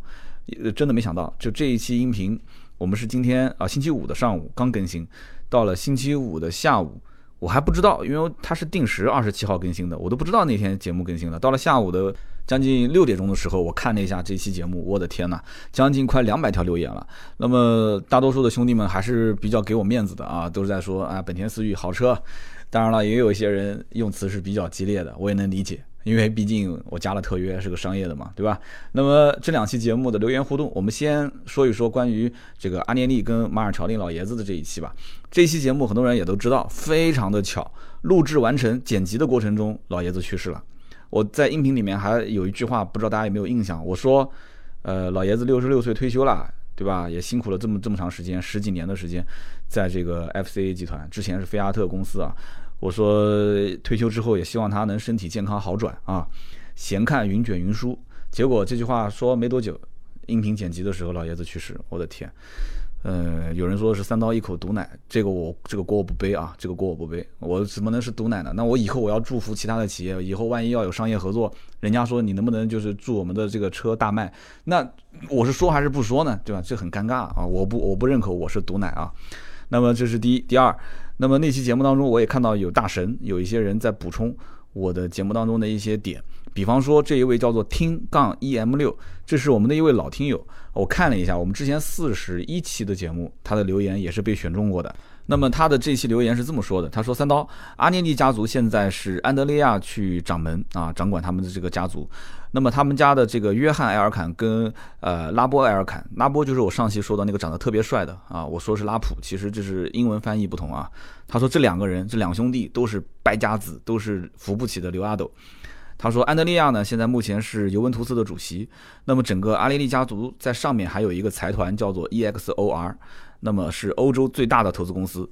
S1: 真的没想到，就这一期音频，我们是今天啊星期五的上午刚更新，到了星期五的下午。我还不知道，因为它是定时二十七号更新的，我都不知道那天节目更新了。到了下午的将近六点钟的时候，我看了一下这期节目，我的天呐，将近快两百条留言了。那么大多数的兄弟们还是比较给我面子的啊，都是在说啊本田思域好车。当然了，也有一些人用词是比较激烈的，我也能理解。因为毕竟我加了特约，是个商业的嘛，对吧？那么这两期节目的留言互动，我们先说一说关于这个阿涅利跟马尔乔利老爷子的这一期吧。这期节目很多人也都知道，非常的巧，录制完成、剪辑的过程中，老爷子去世了。我在音频里面还有一句话，不知道大家有没有印象？我说，呃，老爷子六十六岁退休了，对吧？也辛苦了这么这么长时间，十几年的时间，在这个 FCA 集团，之前是菲亚特公司啊。我说退休之后也希望他能身体健康好转啊，闲看云卷云舒。结果这句话说没多久，音频剪辑的时候老爷子去世，我的天！呃，有人说是三刀一口毒奶，这个我这个锅我不背啊，这个锅我不背。我怎么能是毒奶呢？那我以后我要祝福其他的企业，以后万一要有商业合作，人家说你能不能就是祝我们的这个车大卖？那我是说还是不说呢？对吧？这很尴尬啊！我不我不认可我是毒奶啊。那么这是第一，第二。那么那期节目当中，我也看到有大神，有一些人在补充我的节目当中的一些点，比方说这一位叫做听杠 E M 六，这是我们的一位老听友，我看了一下，我们之前四十一期的节目，他的留言也是被选中过的。那么他的这期留言是这么说的：他说三刀阿涅利家族现在是安德烈亚去掌门啊，掌管他们的这个家族。那么他们家的这个约翰埃尔坎跟呃拉波埃尔坎，拉波就是我上期说的那个长得特别帅的啊，我说是拉普，其实这是英文翻译不同啊。他说这两个人，这两兄弟都是败家子，都是扶不起的刘阿斗。他说安德利亚呢，现在目前是尤文图斯的主席。那么整个阿涅利家族在上面还有一个财团叫做 EXOR。那么是欧洲最大的投资公司，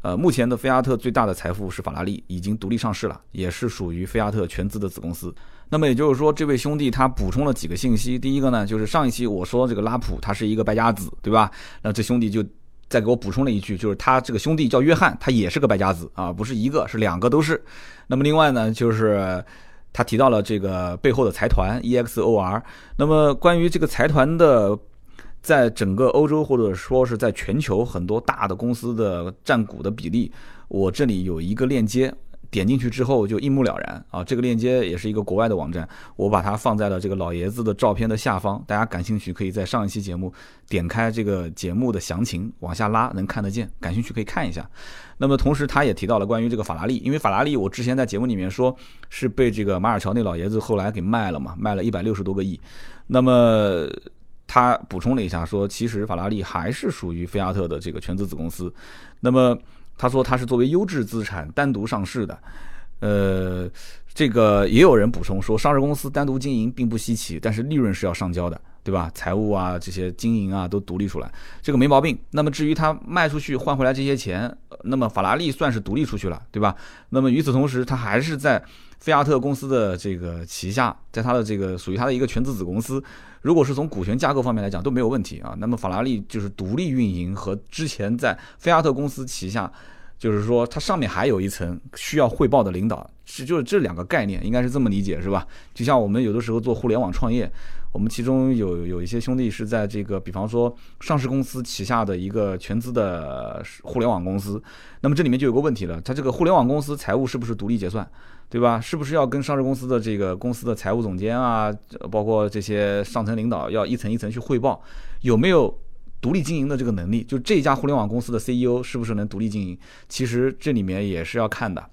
S1: 呃，目前的菲亚特最大的财富是法拉利，已经独立上市了，也是属于菲亚特全资的子公司。那么也就是说，这位兄弟他补充了几个信息。第一个呢，就是上一期我说这个拉普他是一个败家子，对吧？那这兄弟就再给我补充了一句，就是他这个兄弟叫约翰，他也是个败家子啊，不是一个，是两个都是。那么另外呢，就是他提到了这个背后的财团 EXOR。那么关于这个财团的。在整个欧洲或者说是在全球很多大的公司的占股的比例，我这里有一个链接，点进去之后就一目了然啊。这个链接也是一个国外的网站，我把它放在了这个老爷子的照片的下方，大家感兴趣可以在上一期节目点开这个节目的详情往下拉，能看得见，感兴趣可以看一下。那么同时他也提到了关于这个法拉利，因为法拉利我之前在节目里面说是被这个马尔乔内老爷子后来给卖了嘛，卖了一百六十多个亿，那么。他补充了一下，说其实法拉利还是属于菲亚特的这个全资子公司。那么他说他是作为优质资产单独上市的。呃，这个也有人补充说，上市公司单独经营并不稀奇，但是利润是要上交的，对吧？财务啊这些经营啊都独立出来，这个没毛病。那么至于他卖出去换回来这些钱，那么法拉利算是独立出去了，对吧？那么与此同时，他还是在菲亚特公司的这个旗下，在它的这个属于它的一个全资子公司。如果是从股权架构方面来讲都没有问题啊，那么法拉利就是独立运营和之前在菲亚特公司旗下，就是说它上面还有一层需要汇报的领导，是就是这两个概念应该是这么理解是吧？就像我们有的时候做互联网创业，我们其中有有一些兄弟是在这个比方说上市公司旗下的一个全资的互联网公司，那么这里面就有个问题了，它这个互联网公司财务是不是独立结算？对吧？是不是要跟上市公司的这个公司的财务总监啊，包括这些上层领导要一层一层去汇报，有没有独立经营的这个能力？就这家互联网公司的 CEO 是不是能独立经营？其实这里面也是要看的。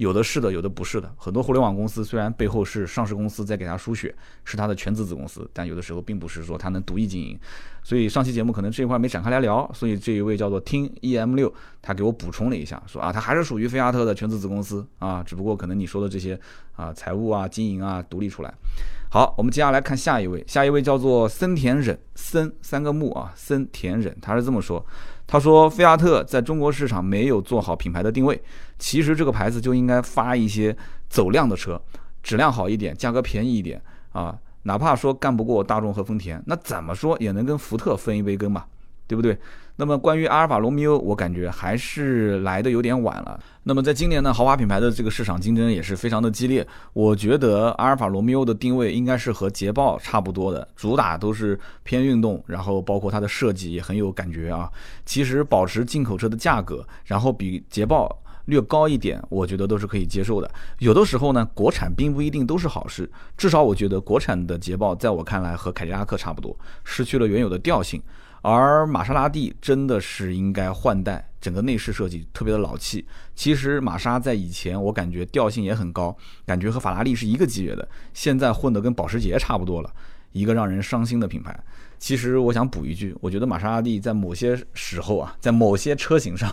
S1: 有的是的，有的不是的。很多互联网公司虽然背后是上市公司在给他输血，是他的全资子公司，但有的时候并不是说他能独立经营。所以上期节目可能这一块没展开来聊，所以这一位叫做听 EM 六，他给我补充了一下，说啊，他还是属于菲亚特的全资子公司啊，只不过可能你说的这些啊财务啊经营啊独立出来。好，我们接下来看下一位，下一位叫做森田忍，森三个木啊，森田忍，他是这么说，他说菲亚特在中国市场没有做好品牌的定位，其实这个牌子就应该发一些走量的车，质量好一点，价格便宜一点啊，哪怕说干不过大众和丰田，那怎么说也能跟福特分一杯羹吧，对不对？那么关于阿尔法罗密欧，我感觉还是来的有点晚了。那么在今年呢，豪华品牌的这个市场竞争也是非常的激烈。我觉得阿尔法罗密欧的定位应该是和捷豹差不多的，主打都是偏运动，然后包括它的设计也很有感觉啊。其实保持进口车的价格，然后比捷豹略高一点，我觉得都是可以接受的。有的时候呢，国产并不一定都是好事。至少我觉得国产的捷豹在我看来和凯迪拉克差不多，失去了原有的调性。而玛莎拉蒂真的是应该换代，整个内饰设计特别的老气。其实玛莎在以前我感觉调性也很高，感觉和法拉利是一个级别的，现在混得跟保时捷差不多了，一个让人伤心的品牌。其实我想补一句，我觉得玛莎拉蒂在某些时候啊，在某些车型上，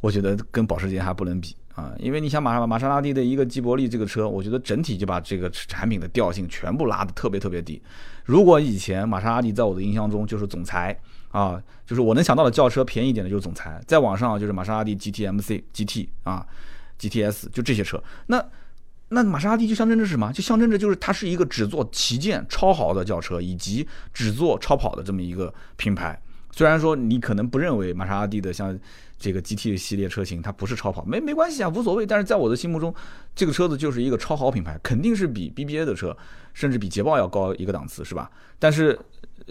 S1: 我觉得跟保时捷还不能比啊，因为你想玛玛莎拉蒂的一个吉伯利这个车，我觉得整体就把这个产品的调性全部拉得特别特别低。如果以前玛莎拉蒂在我的印象中就是总裁啊，就是我能想到的轿车便宜一点的就是总裁，再往上就是玛莎拉蒂 GTMC、GT 啊、GTS 就这些车。那那玛莎拉蒂就象征着什么？就象征着就是它是一个只做旗舰超豪的轿车，以及只做超跑的这么一个品牌。虽然说你可能不认为玛莎拉蒂的像这个 GT 系列车型它不是超跑，没没关系啊，无所谓。但是在我的心目中，这个车子就是一个超豪品牌，肯定是比 BBA 的车。甚至比捷豹要高一个档次，是吧？但是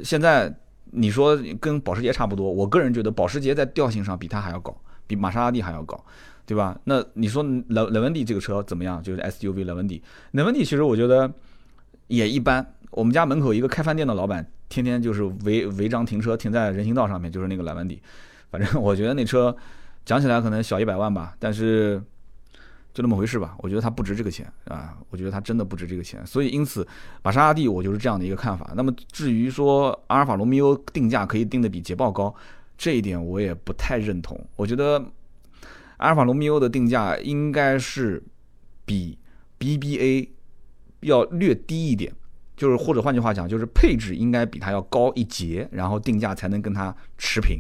S1: 现在你说跟保时捷差不多，我个人觉得保时捷在调性上比它还要高，比玛莎拉蒂还要高，对吧？那你说雷雷文迪这个车怎么样？就是 SUV 雷文迪，雷文迪其实我觉得也一般。我们家门口一个开饭店的老板，天天就是违违章停车，停在人行道上面，就是那个雷文迪。反正 我觉得那车讲起来可能小一百万吧，但是。就那么回事吧，我觉得它不值这个钱啊，我觉得它真的不值这个钱，所以因此，玛莎拉蒂我就是这样的一个看法。那么至于说阿尔法罗密欧定价可以定的比捷豹高，这一点我也不太认同。我觉得阿尔法罗密欧的定价应该是比 BBA 要略低一点，就是或者换句话讲，就是配置应该比它要高一截，然后定价才能跟它持平。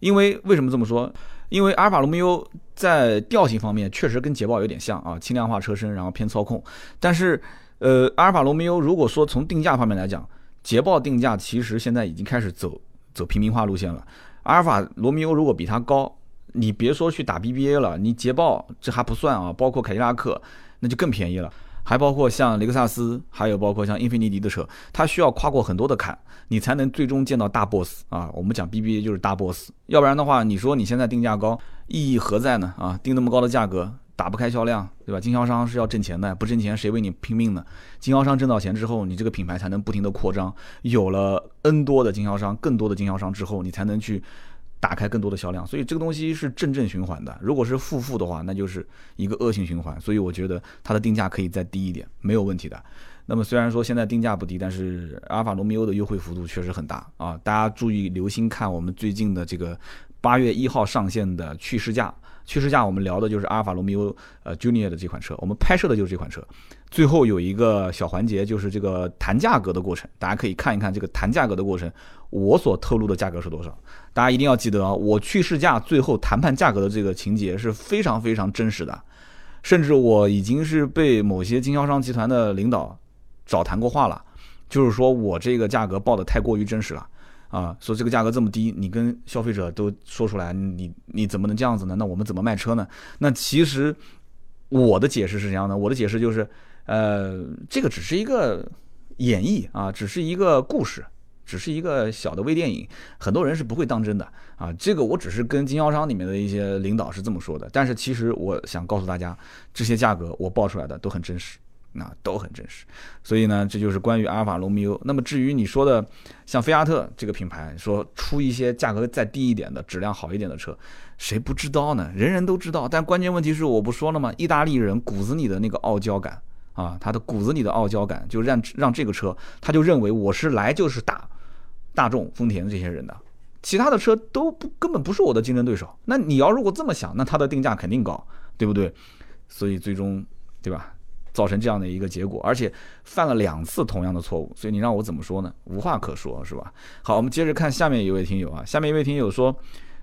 S1: 因为为什么这么说？因为阿尔法罗密欧在调性方面确实跟捷豹有点像啊，轻量化车身，然后偏操控。但是，呃，阿尔法罗密欧如果说从定价方面来讲，捷豹定价其实现在已经开始走走平民化路线了。阿尔法罗密欧如果比它高，你别说去打 BBA 了，你捷豹这还不算啊，包括凯迪拉克那就更便宜了。还包括像雷克萨斯，还有包括像英菲尼迪的车，它需要跨过很多的坎，你才能最终见到大 boss 啊。我们讲 BBA 就是大 boss，要不然的话，你说你现在定价高，意义何在呢？啊，定那么高的价格，打不开销量，对吧？经销商是要挣钱的，不挣钱谁为你拼命呢？经销商挣到钱之后，你这个品牌才能不停的扩张，有了 N 多的经销商，更多的经销商之后，你才能去。打开更多的销量，所以这个东西是正正循环的。如果是负负的话，那就是一个恶性循环。所以我觉得它的定价可以再低一点，没有问题的。那么虽然说现在定价不低，但是阿尔法罗密欧的优惠幅度确实很大啊！大家注意留心看我们最近的这个八月一号上线的去试驾。去试驾我们聊的就是阿尔法罗密欧呃 Junior 的这款车，我们拍摄的就是这款车。最后有一个小环节，就是这个谈价格的过程，大家可以看一看这个谈价格的过程，我所透露的价格是多少。大家一定要记得啊，我去试驾最后谈判价格的这个情节是非常非常真实的，甚至我已经是被某些经销商集团的领导找谈过话了，就是说我这个价格报的太过于真实了啊，说这个价格这么低，你跟消费者都说出来，你你怎么能这样子呢？那我们怎么卖车呢？那其实我的解释是这样的，我的解释就是。呃，这个只是一个演绎啊，只是一个故事，只是一个小的微电影，很多人是不会当真的啊。这个我只是跟经销商里面的一些领导是这么说的，但是其实我想告诉大家，这些价格我报出来的都很真实，那都很真实。所以呢，这就是关于阿尔法罗密欧。那么至于你说的像菲亚特这个品牌，说出一些价格再低一点的、质量好一点的车，谁不知道呢？人人都知道。但关键问题是，我不说了吗？意大利人骨子里的那个傲娇感。啊，他的骨子里的傲娇感，就让让这个车，他就认为我是来就是打大众、丰田这些人的，其他的车都不根本不是我的竞争对手。那你要如果这么想，那它的定价肯定高，对不对？所以最终，对吧？造成这样的一个结果，而且犯了两次同样的错误，所以你让我怎么说呢？无话可说，是吧？好，我们接着看下面一位听友啊，下面一位听友说，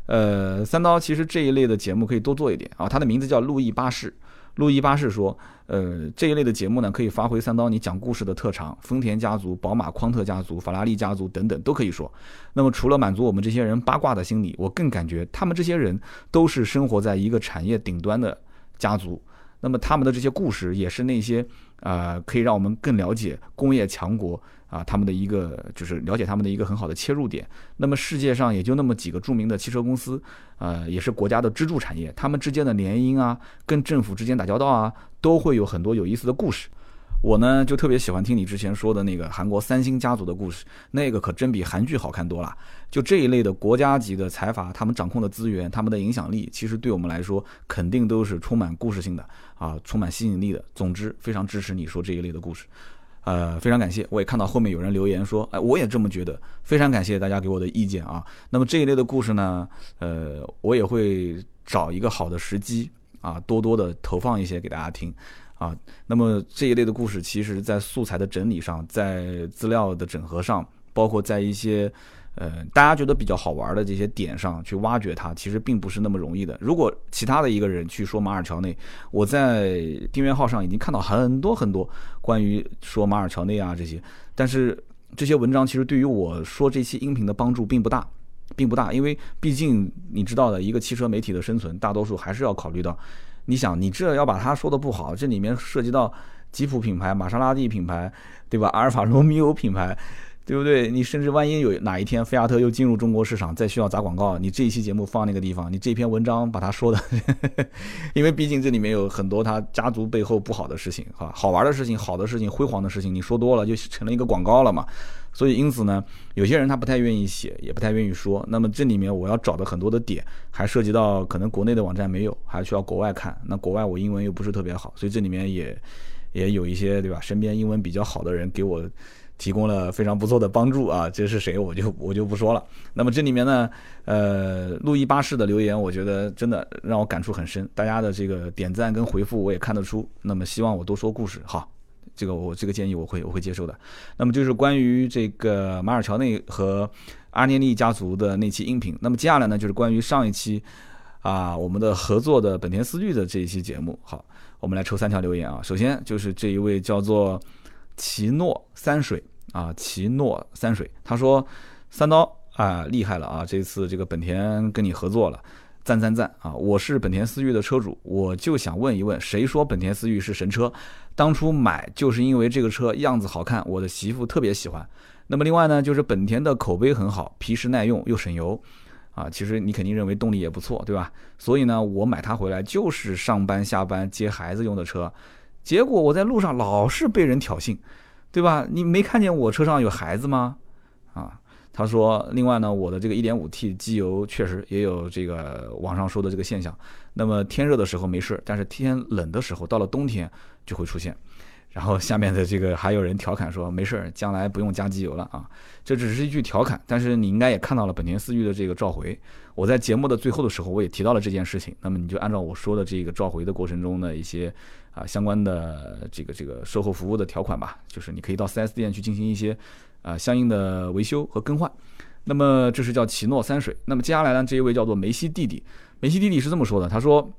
S1: 呃，三刀其实这一类的节目可以多做一点啊，他的名字叫路易巴士。路易巴士说，呃，这一类的节目呢，可以发挥三刀你讲故事的特长，丰田家族、宝马、匡特家族、法拉利家族等等都可以说。那么除了满足我们这些人八卦的心理，我更感觉他们这些人都是生活在一个产业顶端的家族。那么他们的这些故事也是那些，呃，可以让我们更了解工业强国啊，他们的一个就是了解他们的一个很好的切入点。那么世界上也就那么几个著名的汽车公司，呃，也是国家的支柱产业，他们之间的联姻啊，跟政府之间打交道啊，都会有很多有意思的故事。我呢就特别喜欢听你之前说的那个韩国三星家族的故事，那个可真比韩剧好看多了。就这一类的国家级的财阀，他们掌控的资源，他们的影响力，其实对我们来说肯定都是充满故事性的啊，充满吸引力的。总之，非常支持你说这一类的故事，呃，非常感谢。我也看到后面有人留言说，哎，我也这么觉得，非常感谢大家给我的意见啊。那么这一类的故事呢，呃，我也会找一个好的时机啊，多多的投放一些给大家听。啊，那么这一类的故事，其实，在素材的整理上，在资料的整合上，包括在一些，呃，大家觉得比较好玩的这些点上去挖掘它，其实并不是那么容易的。如果其他的一个人去说马尔乔内，我在订阅号上已经看到很多很多关于说马尔乔内啊这些，但是这些文章其实对于我说这期音频的帮助并不大，并不大，因为毕竟你知道的，一个汽车媒体的生存，大多数还是要考虑到。你想，你这要把他说的不好，这里面涉及到吉普品牌、玛莎拉蒂品牌，对吧？阿尔法罗密欧品牌，对不对？你甚至万一有哪一天菲亚特又进入中国市场，再需要砸广告，你这一期节目放那个地方，你这篇文章把他说的，因为毕竟这里面有很多他家族背后不好的事情，哈，好玩的事情、好的事情、辉煌的事情，你说多了就成了一个广告了嘛。所以，因此呢，有些人他不太愿意写，也不太愿意说。那么这里面我要找的很多的点，还涉及到可能国内的网站没有，还需要国外看。那国外我英文又不是特别好，所以这里面也也有一些对吧？身边英文比较好的人给我提供了非常不错的帮助啊。这是谁？我就我就不说了。那么这里面呢，呃，路易巴士的留言，我觉得真的让我感触很深。大家的这个点赞跟回复我也看得出。那么希望我多说故事，好。这个我这个建议我会我会接受的。那么就是关于这个马尔乔内和阿涅利家族的那期音频。那么接下来呢，就是关于上一期啊我们的合作的本田思域的这一期节目。好，我们来抽三条留言啊。首先就是这一位叫做奇诺三水啊，奇诺三水，他说三刀啊厉害了啊，这次这个本田跟你合作了。赞赞赞啊！我是本田思域的车主，我就想问一问，谁说本田思域是神车？当初买就是因为这个车样子好看，我的媳妇特别喜欢。那么另外呢，就是本田的口碑很好，皮实耐用又省油啊。其实你肯定认为动力也不错，对吧？所以呢，我买它回来就是上班下班接孩子用的车。结果我在路上老是被人挑衅，对吧？你没看见我车上有孩子吗？啊？他说：“另外呢，我的这个 1.5T 机油确实也有这个网上说的这个现象。那么天热的时候没事，但是天冷的时候，到了冬天就会出现。然后下面的这个还有人调侃说：没事，将来不用加机油了啊！这只是一句调侃，但是你应该也看到了本田思域的这个召回。我在节目的最后的时候，我也提到了这件事情。那么你就按照我说的这个召回的过程中的一些啊相关的这个这个售后服务的条款吧，就是你可以到 4S 店去进行一些。”啊，相应的维修和更换，那么这是叫奇诺三水。那么接下来呢，这一位叫做梅西弟弟，梅西弟弟是这么说的，他说：“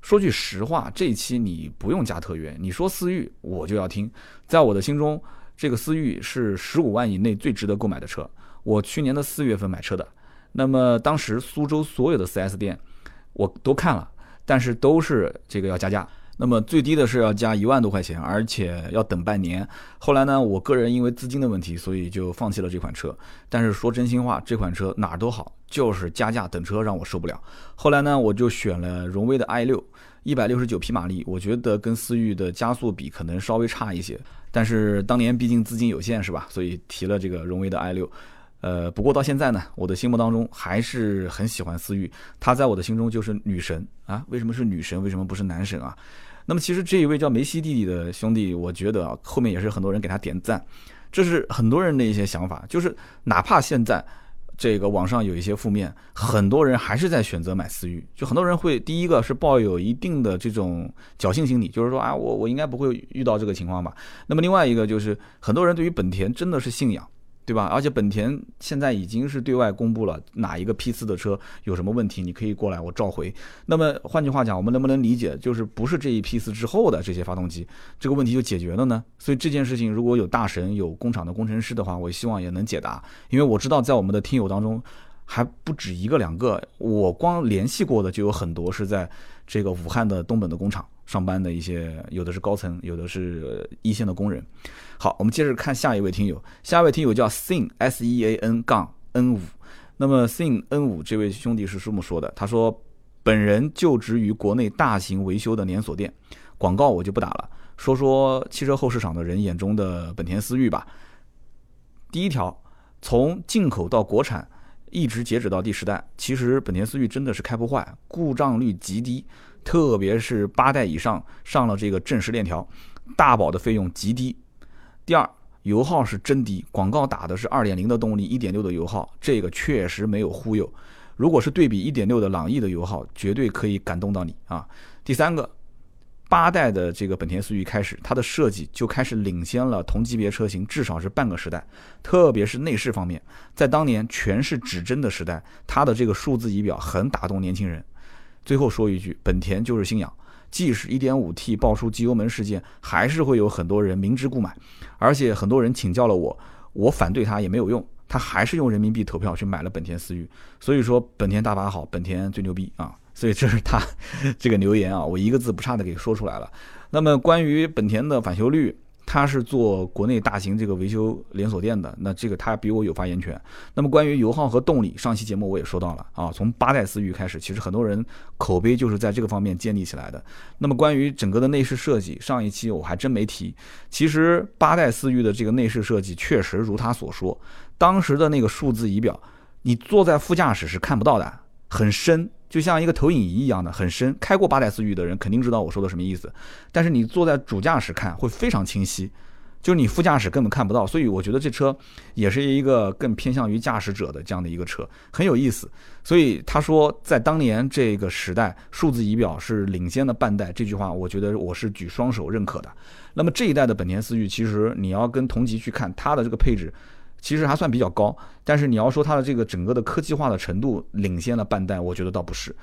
S1: 说句实话，这一期你不用加特约，你说思域我就要听。在我的心中，这个思域是十五万以内最值得购买的车。我去年的四月份买车的，那么当时苏州所有的 4S 店我都看了，但是都是这个要加价。”那么最低的是要加一万多块钱，而且要等半年。后来呢，我个人因为资金的问题，所以就放弃了这款车。但是说真心话，这款车哪儿都好，就是加价等车让我受不了。后来呢，我就选了荣威的 i 六，一百六十九匹马力，我觉得跟思域的加速比可能稍微差一些。但是当年毕竟资金有限，是吧？所以提了这个荣威的 i 六。呃，不过到现在呢，我的心目当中还是很喜欢思域，它在我的心中就是女神啊。为什么是女神？为什么不是男神啊？那么其实这一位叫梅西弟弟的兄弟，我觉得啊，后面也是很多人给他点赞，这是很多人的一些想法，就是哪怕现在这个网上有一些负面，很多人还是在选择买思域。就很多人会第一个是抱有一定的这种侥幸心理，就是说啊，我我应该不会遇到这个情况吧。那么另外一个就是很多人对于本田真的是信仰。对吧？而且本田现在已经是对外公布了哪一个批次的车有什么问题，你可以过来我召回。那么换句话讲，我们能不能理解，就是不是这一批次之后的这些发动机这个问题就解决了呢？所以这件事情如果有大神、有工厂的工程师的话，我希望也能解答。因为我知道在我们的听友当中还不止一个两个，我光联系过的就有很多是在这个武汉的东本的工厂上班的一些，有的是高层，有的是一线的工人。好，我们接着看下一位听友，下一位听友叫 Sin S E A N 杠 N 五。那么 Sin N 五这位兄弟是这么说的，他说：“本人就职于国内大型维修的连锁店，广告我就不打了，说说汽车后市场的人眼中的本田思域吧。第一条，从进口到国产，一直截止到第十代，其实本田思域真的是开不坏，故障率极低，特别是八代以上上了这个正时链条，大保的费用极低。”第二，油耗是真低，广告打的是二点零的动力，一点六的油耗，这个确实没有忽悠。如果是对比一点六的朗逸的油耗，绝对可以感动到你啊。第三个，八代的这个本田思域开始，它的设计就开始领先了同级别车型，至少是半个时代。特别是内饰方面，在当年全是指针的时代，它的这个数字仪表很打动年轻人。最后说一句，本田就是信仰。即使 1.5T 爆出机油门事件，还是会有很多人明知故买，而且很多人请教了我，我反对他也没有用，他还是用人民币投票去买了本田思域。所以说本田大法好，本田最牛逼啊！所以这是他 这个留言啊，我一个字不差的给说出来了。那么关于本田的返修率。他是做国内大型这个维修连锁店的，那这个他比我有发言权。那么关于油耗和动力，上期节目我也说到了啊，从八代思域开始，其实很多人口碑就是在这个方面建立起来的。那么关于整个的内饰设计，上一期我还真没提。其实八代思域的这个内饰设计确实如他所说，当时的那个数字仪表，你坐在副驾驶是看不到的，很深。就像一个投影仪一样的很深，开过八代思域的人肯定知道我说的什么意思。但是你坐在主驾驶看会非常清晰，就是你副驾驶根本看不到。所以我觉得这车也是一个更偏向于驾驶者的这样的一个车，很有意思。所以他说在当年这个时代，数字仪表是领先的半代，这句话我觉得我是举双手认可的。那么这一代的本田思域，其实你要跟同级去看它的这个配置。其实还算比较高，但是你要说它的这个整个的科技化的程度领先了半代，我觉得倒不是，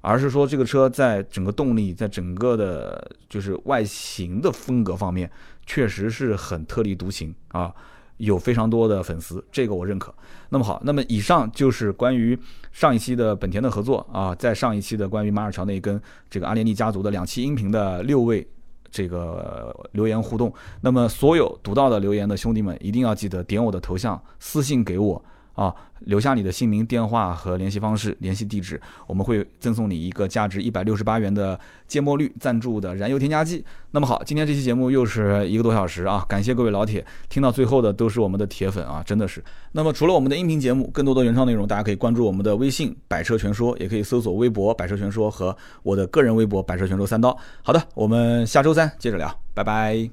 S1: 而是说这个车在整个动力，在整个的就是外形的风格方面，确实是很特立独行啊，有非常多的粉丝，这个我认可。那么好，那么以上就是关于上一期的本田的合作啊，在上一期的关于马尔乔内跟这个阿联酋家族的两期音频的六位。这个留言互动，那么所有读到的留言的兄弟们，一定要记得点我的头像私信给我啊。留下你的姓名、电话和联系方式、联系地址，我们会赠送你一个价值一百六十八元的芥末绿赞助的燃油添加剂。那么好，今天这期节目又是一个多小时啊！感谢各位老铁，听到最后的都是我们的铁粉啊，真的是。那么除了我们的音频节目，更多的原创内容，大家可以关注我们的微信“百车全说”，也可以搜索微博“百车全说”和我的个人微博“百车全说三刀”。好的，我们下周三接着聊，拜拜。